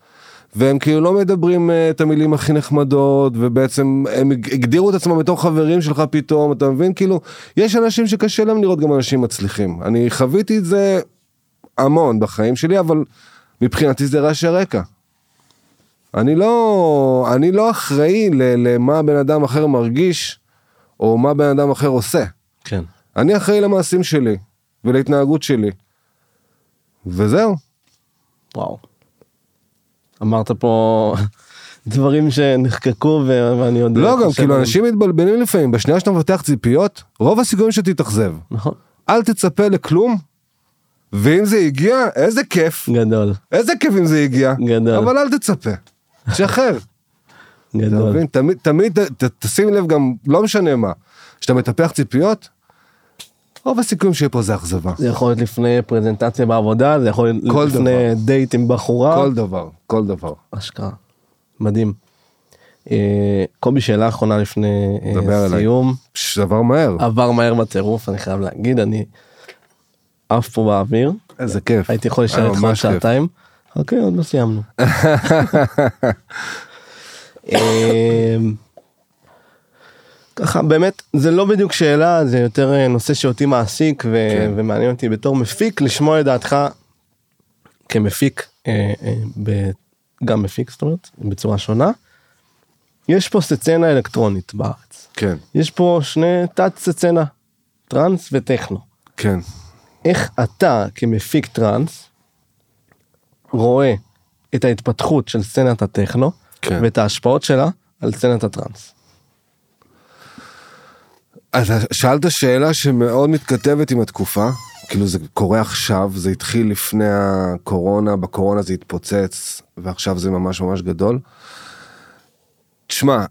והם כאילו לא מדברים אה, את המילים הכי נחמדות ובעצם הם הג- הגדירו את עצמם בתור חברים שלך פתאום אתה מבין כאילו יש אנשים שקשה להם לראות גם אנשים מצליחים אני חוויתי את זה המון בחיים שלי, אבל מבחינתי זה רעשי רקע. אני לא, אני לא אחראי ל- למה בן אדם אחר מרגיש, או מה בן אדם אחר עושה. כן. אני אחראי למעשים שלי, ולהתנהגות שלי. וזהו. וואו. אמרת פה דברים שנחקקו ו- ואני עוד... לא, גם כאילו. אנשים מתבלבלים לפעמים, בשנייה שאתה מפתח ציפיות, רוב הסיכויים שתתאכזב. נכון. אל תצפה לכלום, ואם זה הגיע, איזה כיף. גדול. איזה כיף אם זה הגיע. גדול. אבל אל תצפה. תשחרר. אתה גדול. מבין? תמיד, תמיד, ת, ת, תשים לב גם, לא משנה מה, כשאתה מטפח ציפיות, רוב הסיכויים שיהיה פה זה אכזבה. זה יכול להיות לפני פרזנטציה בעבודה, זה יכול להיות לפני דייט עם בחורה. כל דבר, כל דבר. אשכרה. מדהים. אה, קובי, שאלה אחרונה לפני אה, דבר. סיום. פש, עבר מהר. עבר מהר בטירוף, אני חייב להגיד, אני עף פה באוויר. איזה כיף. הייתי יכול להישאר איתך כיף. שעתיים. אוקיי, עוד לא סיימנו. אמ, ככה באמת זה לא בדיוק שאלה זה יותר אה, נושא שאותי מעסיק ו- כן. ומעניין אותי בתור מפיק לשמוע את דעתך כמפיק אה, אה, ב- גם מפיק זאת אומרת בצורה שונה. יש פה סצנה אלקטרונית בארץ כן, יש פה שני תת סצנה טראנס וטכנו. כן. איך אתה כמפיק טראנס רואה את ההתפתחות של סצנת הטכנו כן. ואת ההשפעות שלה על סצנת הטראנס. אתה שאלת שאלה שמאוד מתכתבת עם התקופה, כאילו זה קורה עכשיו, זה התחיל לפני הקורונה, בקורונה זה התפוצץ, ועכשיו זה ממש ממש גדול. תשמע,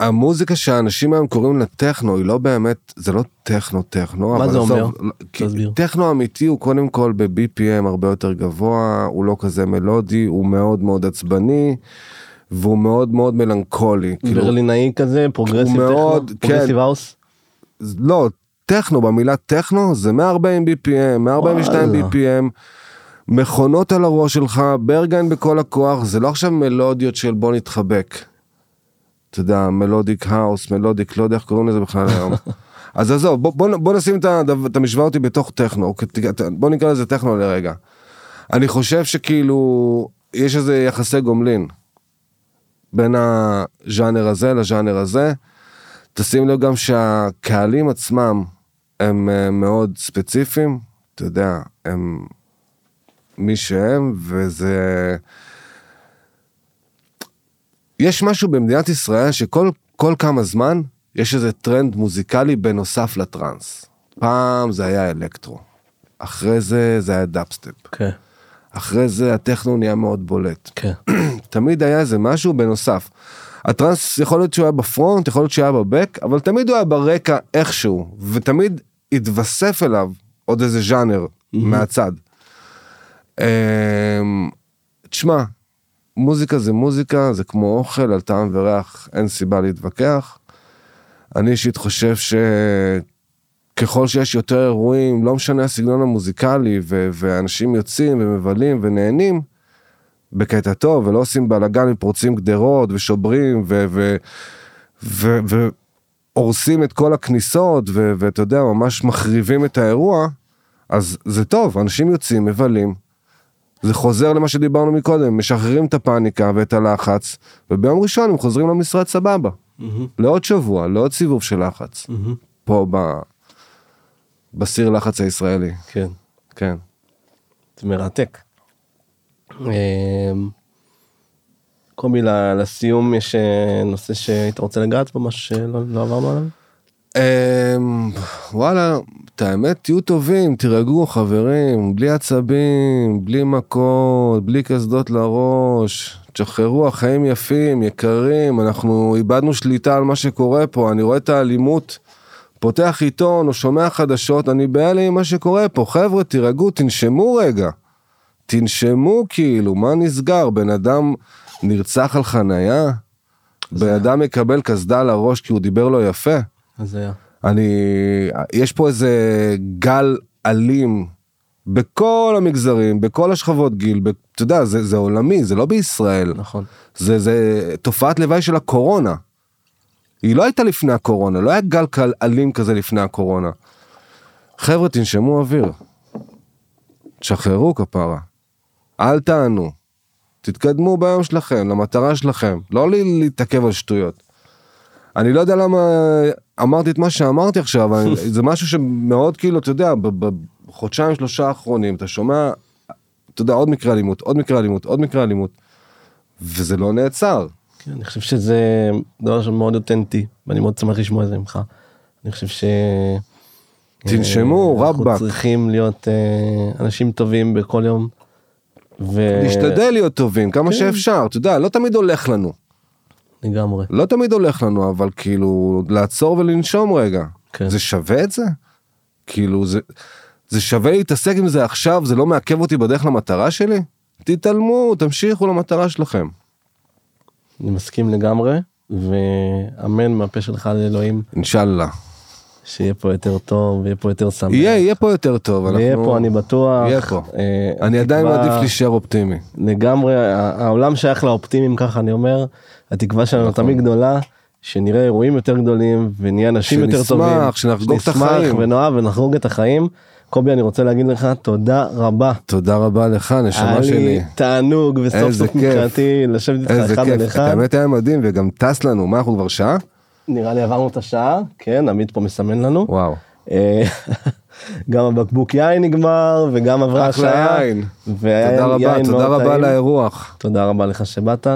המוזיקה שהאנשים היום קוראים לה טכנו היא לא באמת, זה לא טכנו טכנו, מה זה עזוב, אומר? לא- כי תסביר. טכנו אמיתי הוא קודם כל ב-BPM הרבה יותר גבוה, הוא לא כזה מלודי, הוא מאוד מאוד עצבני, והוא מאוד מאוד מלנכולי. כאילו, ברלינאי כזה progressive מאוד, טכנו כן. progressive house. לא, טכנו, במילה טכנו זה 140 BPM, 142 וואלה. BPM, מכונות על הראש שלך, ברגן בכל הכוח, זה לא עכשיו מלודיות של בוא נתחבק. אתה יודע, מלודיק האוס, מלודיק, לא יודע איך קוראים לזה בכלל היום. אז עזוב, בוא, בוא, בוא נשים את, את המשוואה אותי בתוך טכנו, אוקיי, בוא נקרא לזה טכנו לרגע. אני חושב שכאילו, יש איזה יחסי גומלין בין הז'אנר הזה לז'אנר הזה. תשים לב גם שהקהלים עצמם הם אה, מאוד ספציפיים, אתה יודע, הם מי שהם, וזה... יש משהו במדינת ישראל שכל כל כמה זמן יש איזה טרנד מוזיקלי בנוסף לטראנס. פעם זה היה אלקטרו, אחרי זה זה היה דאפסטפ, כן. אחרי זה הטכנו נהיה מאוד בולט. כן. תמיד היה איזה משהו בנוסף. הטראנס יכול להיות שהוא היה ב front, יכול להיות שהוא היה ב back, אבל תמיד הוא היה ברקע איכשהו, ותמיד התווסף אליו עוד איזה ז'אנר מהצד. אמ, תשמע, מוזיקה זה מוזיקה, זה כמו אוכל, על טעם וריח, אין סיבה להתווכח. אני אישית חושב שככל שיש יותר אירועים, לא משנה הסגנון המוזיקלי, ו- ואנשים יוצאים ומבלים ונהנים, בקטע טוב, ולא עושים בלאגן ופורצים גדרות ושוברים ו... ו... ו... ו... הורסים את כל הכניסות, ואתה יודע, ממש מחריבים את האירוע, אז זה טוב, אנשים יוצאים, מבלים. זה חוזר למה שדיברנו מקודם, משחררים את הפאניקה ואת הלחץ, וביום ראשון הם חוזרים למשרד סבבה. לעוד שבוע, לעוד סיבוב של לחץ. פה ב... בסיר לחץ הישראלי, כן. כן. זה מרתק. אמ, קובי לסיום יש אה, נושא שהיית רוצה לגעת בו משהו שלא לא עברנו עליו? אמ, וואלה, את האמת, תהיו טובים, תירגעו חברים, בלי עצבים, בלי מכות, בלי קסדות לראש, תשחררו, החיים יפים, יקרים, אנחנו איבדנו שליטה על מה שקורה פה, אני רואה את האלימות, פותח עיתון או שומע חדשות, אני בהלם עם מה שקורה פה, חבר'ה, תירגעו, תנשמו רגע. תנשמו כאילו, מה נסגר? בן אדם נרצח על חנייה? בן אדם מקבל קסדה על הראש כי הוא דיבר לו יפה? אז היה. אני, יש פה איזה גל אלים בכל המגזרים, בכל השכבות גיל, ב, אתה יודע, זה, זה עולמי, זה לא בישראל. נכון. זה, זה תופעת לוואי של הקורונה. היא לא הייתה לפני הקורונה, לא היה גל קל אלים כזה לפני הקורונה. חבר'ה, תנשמו אוויר. תשחררו כפרה. אל תענו. תתקדמו ביום שלכם, למטרה שלכם. לא להתעכב על שטויות. אני לא יודע למה אמרתי את מה שאמרתי עכשיו, זה משהו שמאוד כאילו, אתה יודע, בחודשיים שלושה האחרונים, אתה שומע, אתה יודע, עוד מקרה אלימות, עוד מקרה אלימות, עוד מקרה אלימות, וזה לא נעצר. כן, אני חושב שזה דבר שמאוד אותנטי ואני מאוד שמח לשמוע את זה ממך. אני חושב ש... תנשמו, אה, אנחנו רבאק. צריכים להיות אה, אנשים טובים בכל יום. ו... להשתדל להיות טובים כמה כן. שאפשר, אתה יודע, לא תמיד הולך לנו. לגמרי. לא תמיד הולך לנו, אבל כאילו, לעצור ולנשום רגע. כן. זה שווה את זה? כאילו, זה, זה שווה להתעסק עם זה עכשיו, זה לא מעכב אותי בדרך למטרה שלי? תתעלמו, תמשיכו למטרה שלכם. אני מסכים לגמרי ואמן מהפה שלך לאלוהים אינשאללה. שיהיה פה יותר טוב ויהיה פה יותר שמח. יהיה, יהיה פה יותר טוב. אנחנו- פה אני בטוח. יהיה פה. אה, אני עדיין מעדיף להישאר אופטימי. לגמרי העולם שייך לאופטימיים ככה אני אומר התקווה שלנו נכון. תמיד גדולה שנראה אירועים יותר גדולים ונהיה אנשים יותר שנשמח, טובים שנחגוג את שנשמח החיים. ונאהב ונחגוג את החיים. קובי אני רוצה להגיד לך תודה רבה. תודה רבה לך, היה נשמה לי שלי. תענוג וסוף סוף. מבחינתי לשבת איתך איזה אחד כיף. על אחד. האמת היה מדהים וגם טס לנו, מה אנחנו כבר שעה? נראה לי עברנו את השעה כן עמית פה מסמן לנו. וואו. אה, גם הבקבוק יין נגמר וגם עברה אחלה השעה. יין. והיה תודה רבה, יין תודה רבה על. האירוח. תודה רבה לך שבאת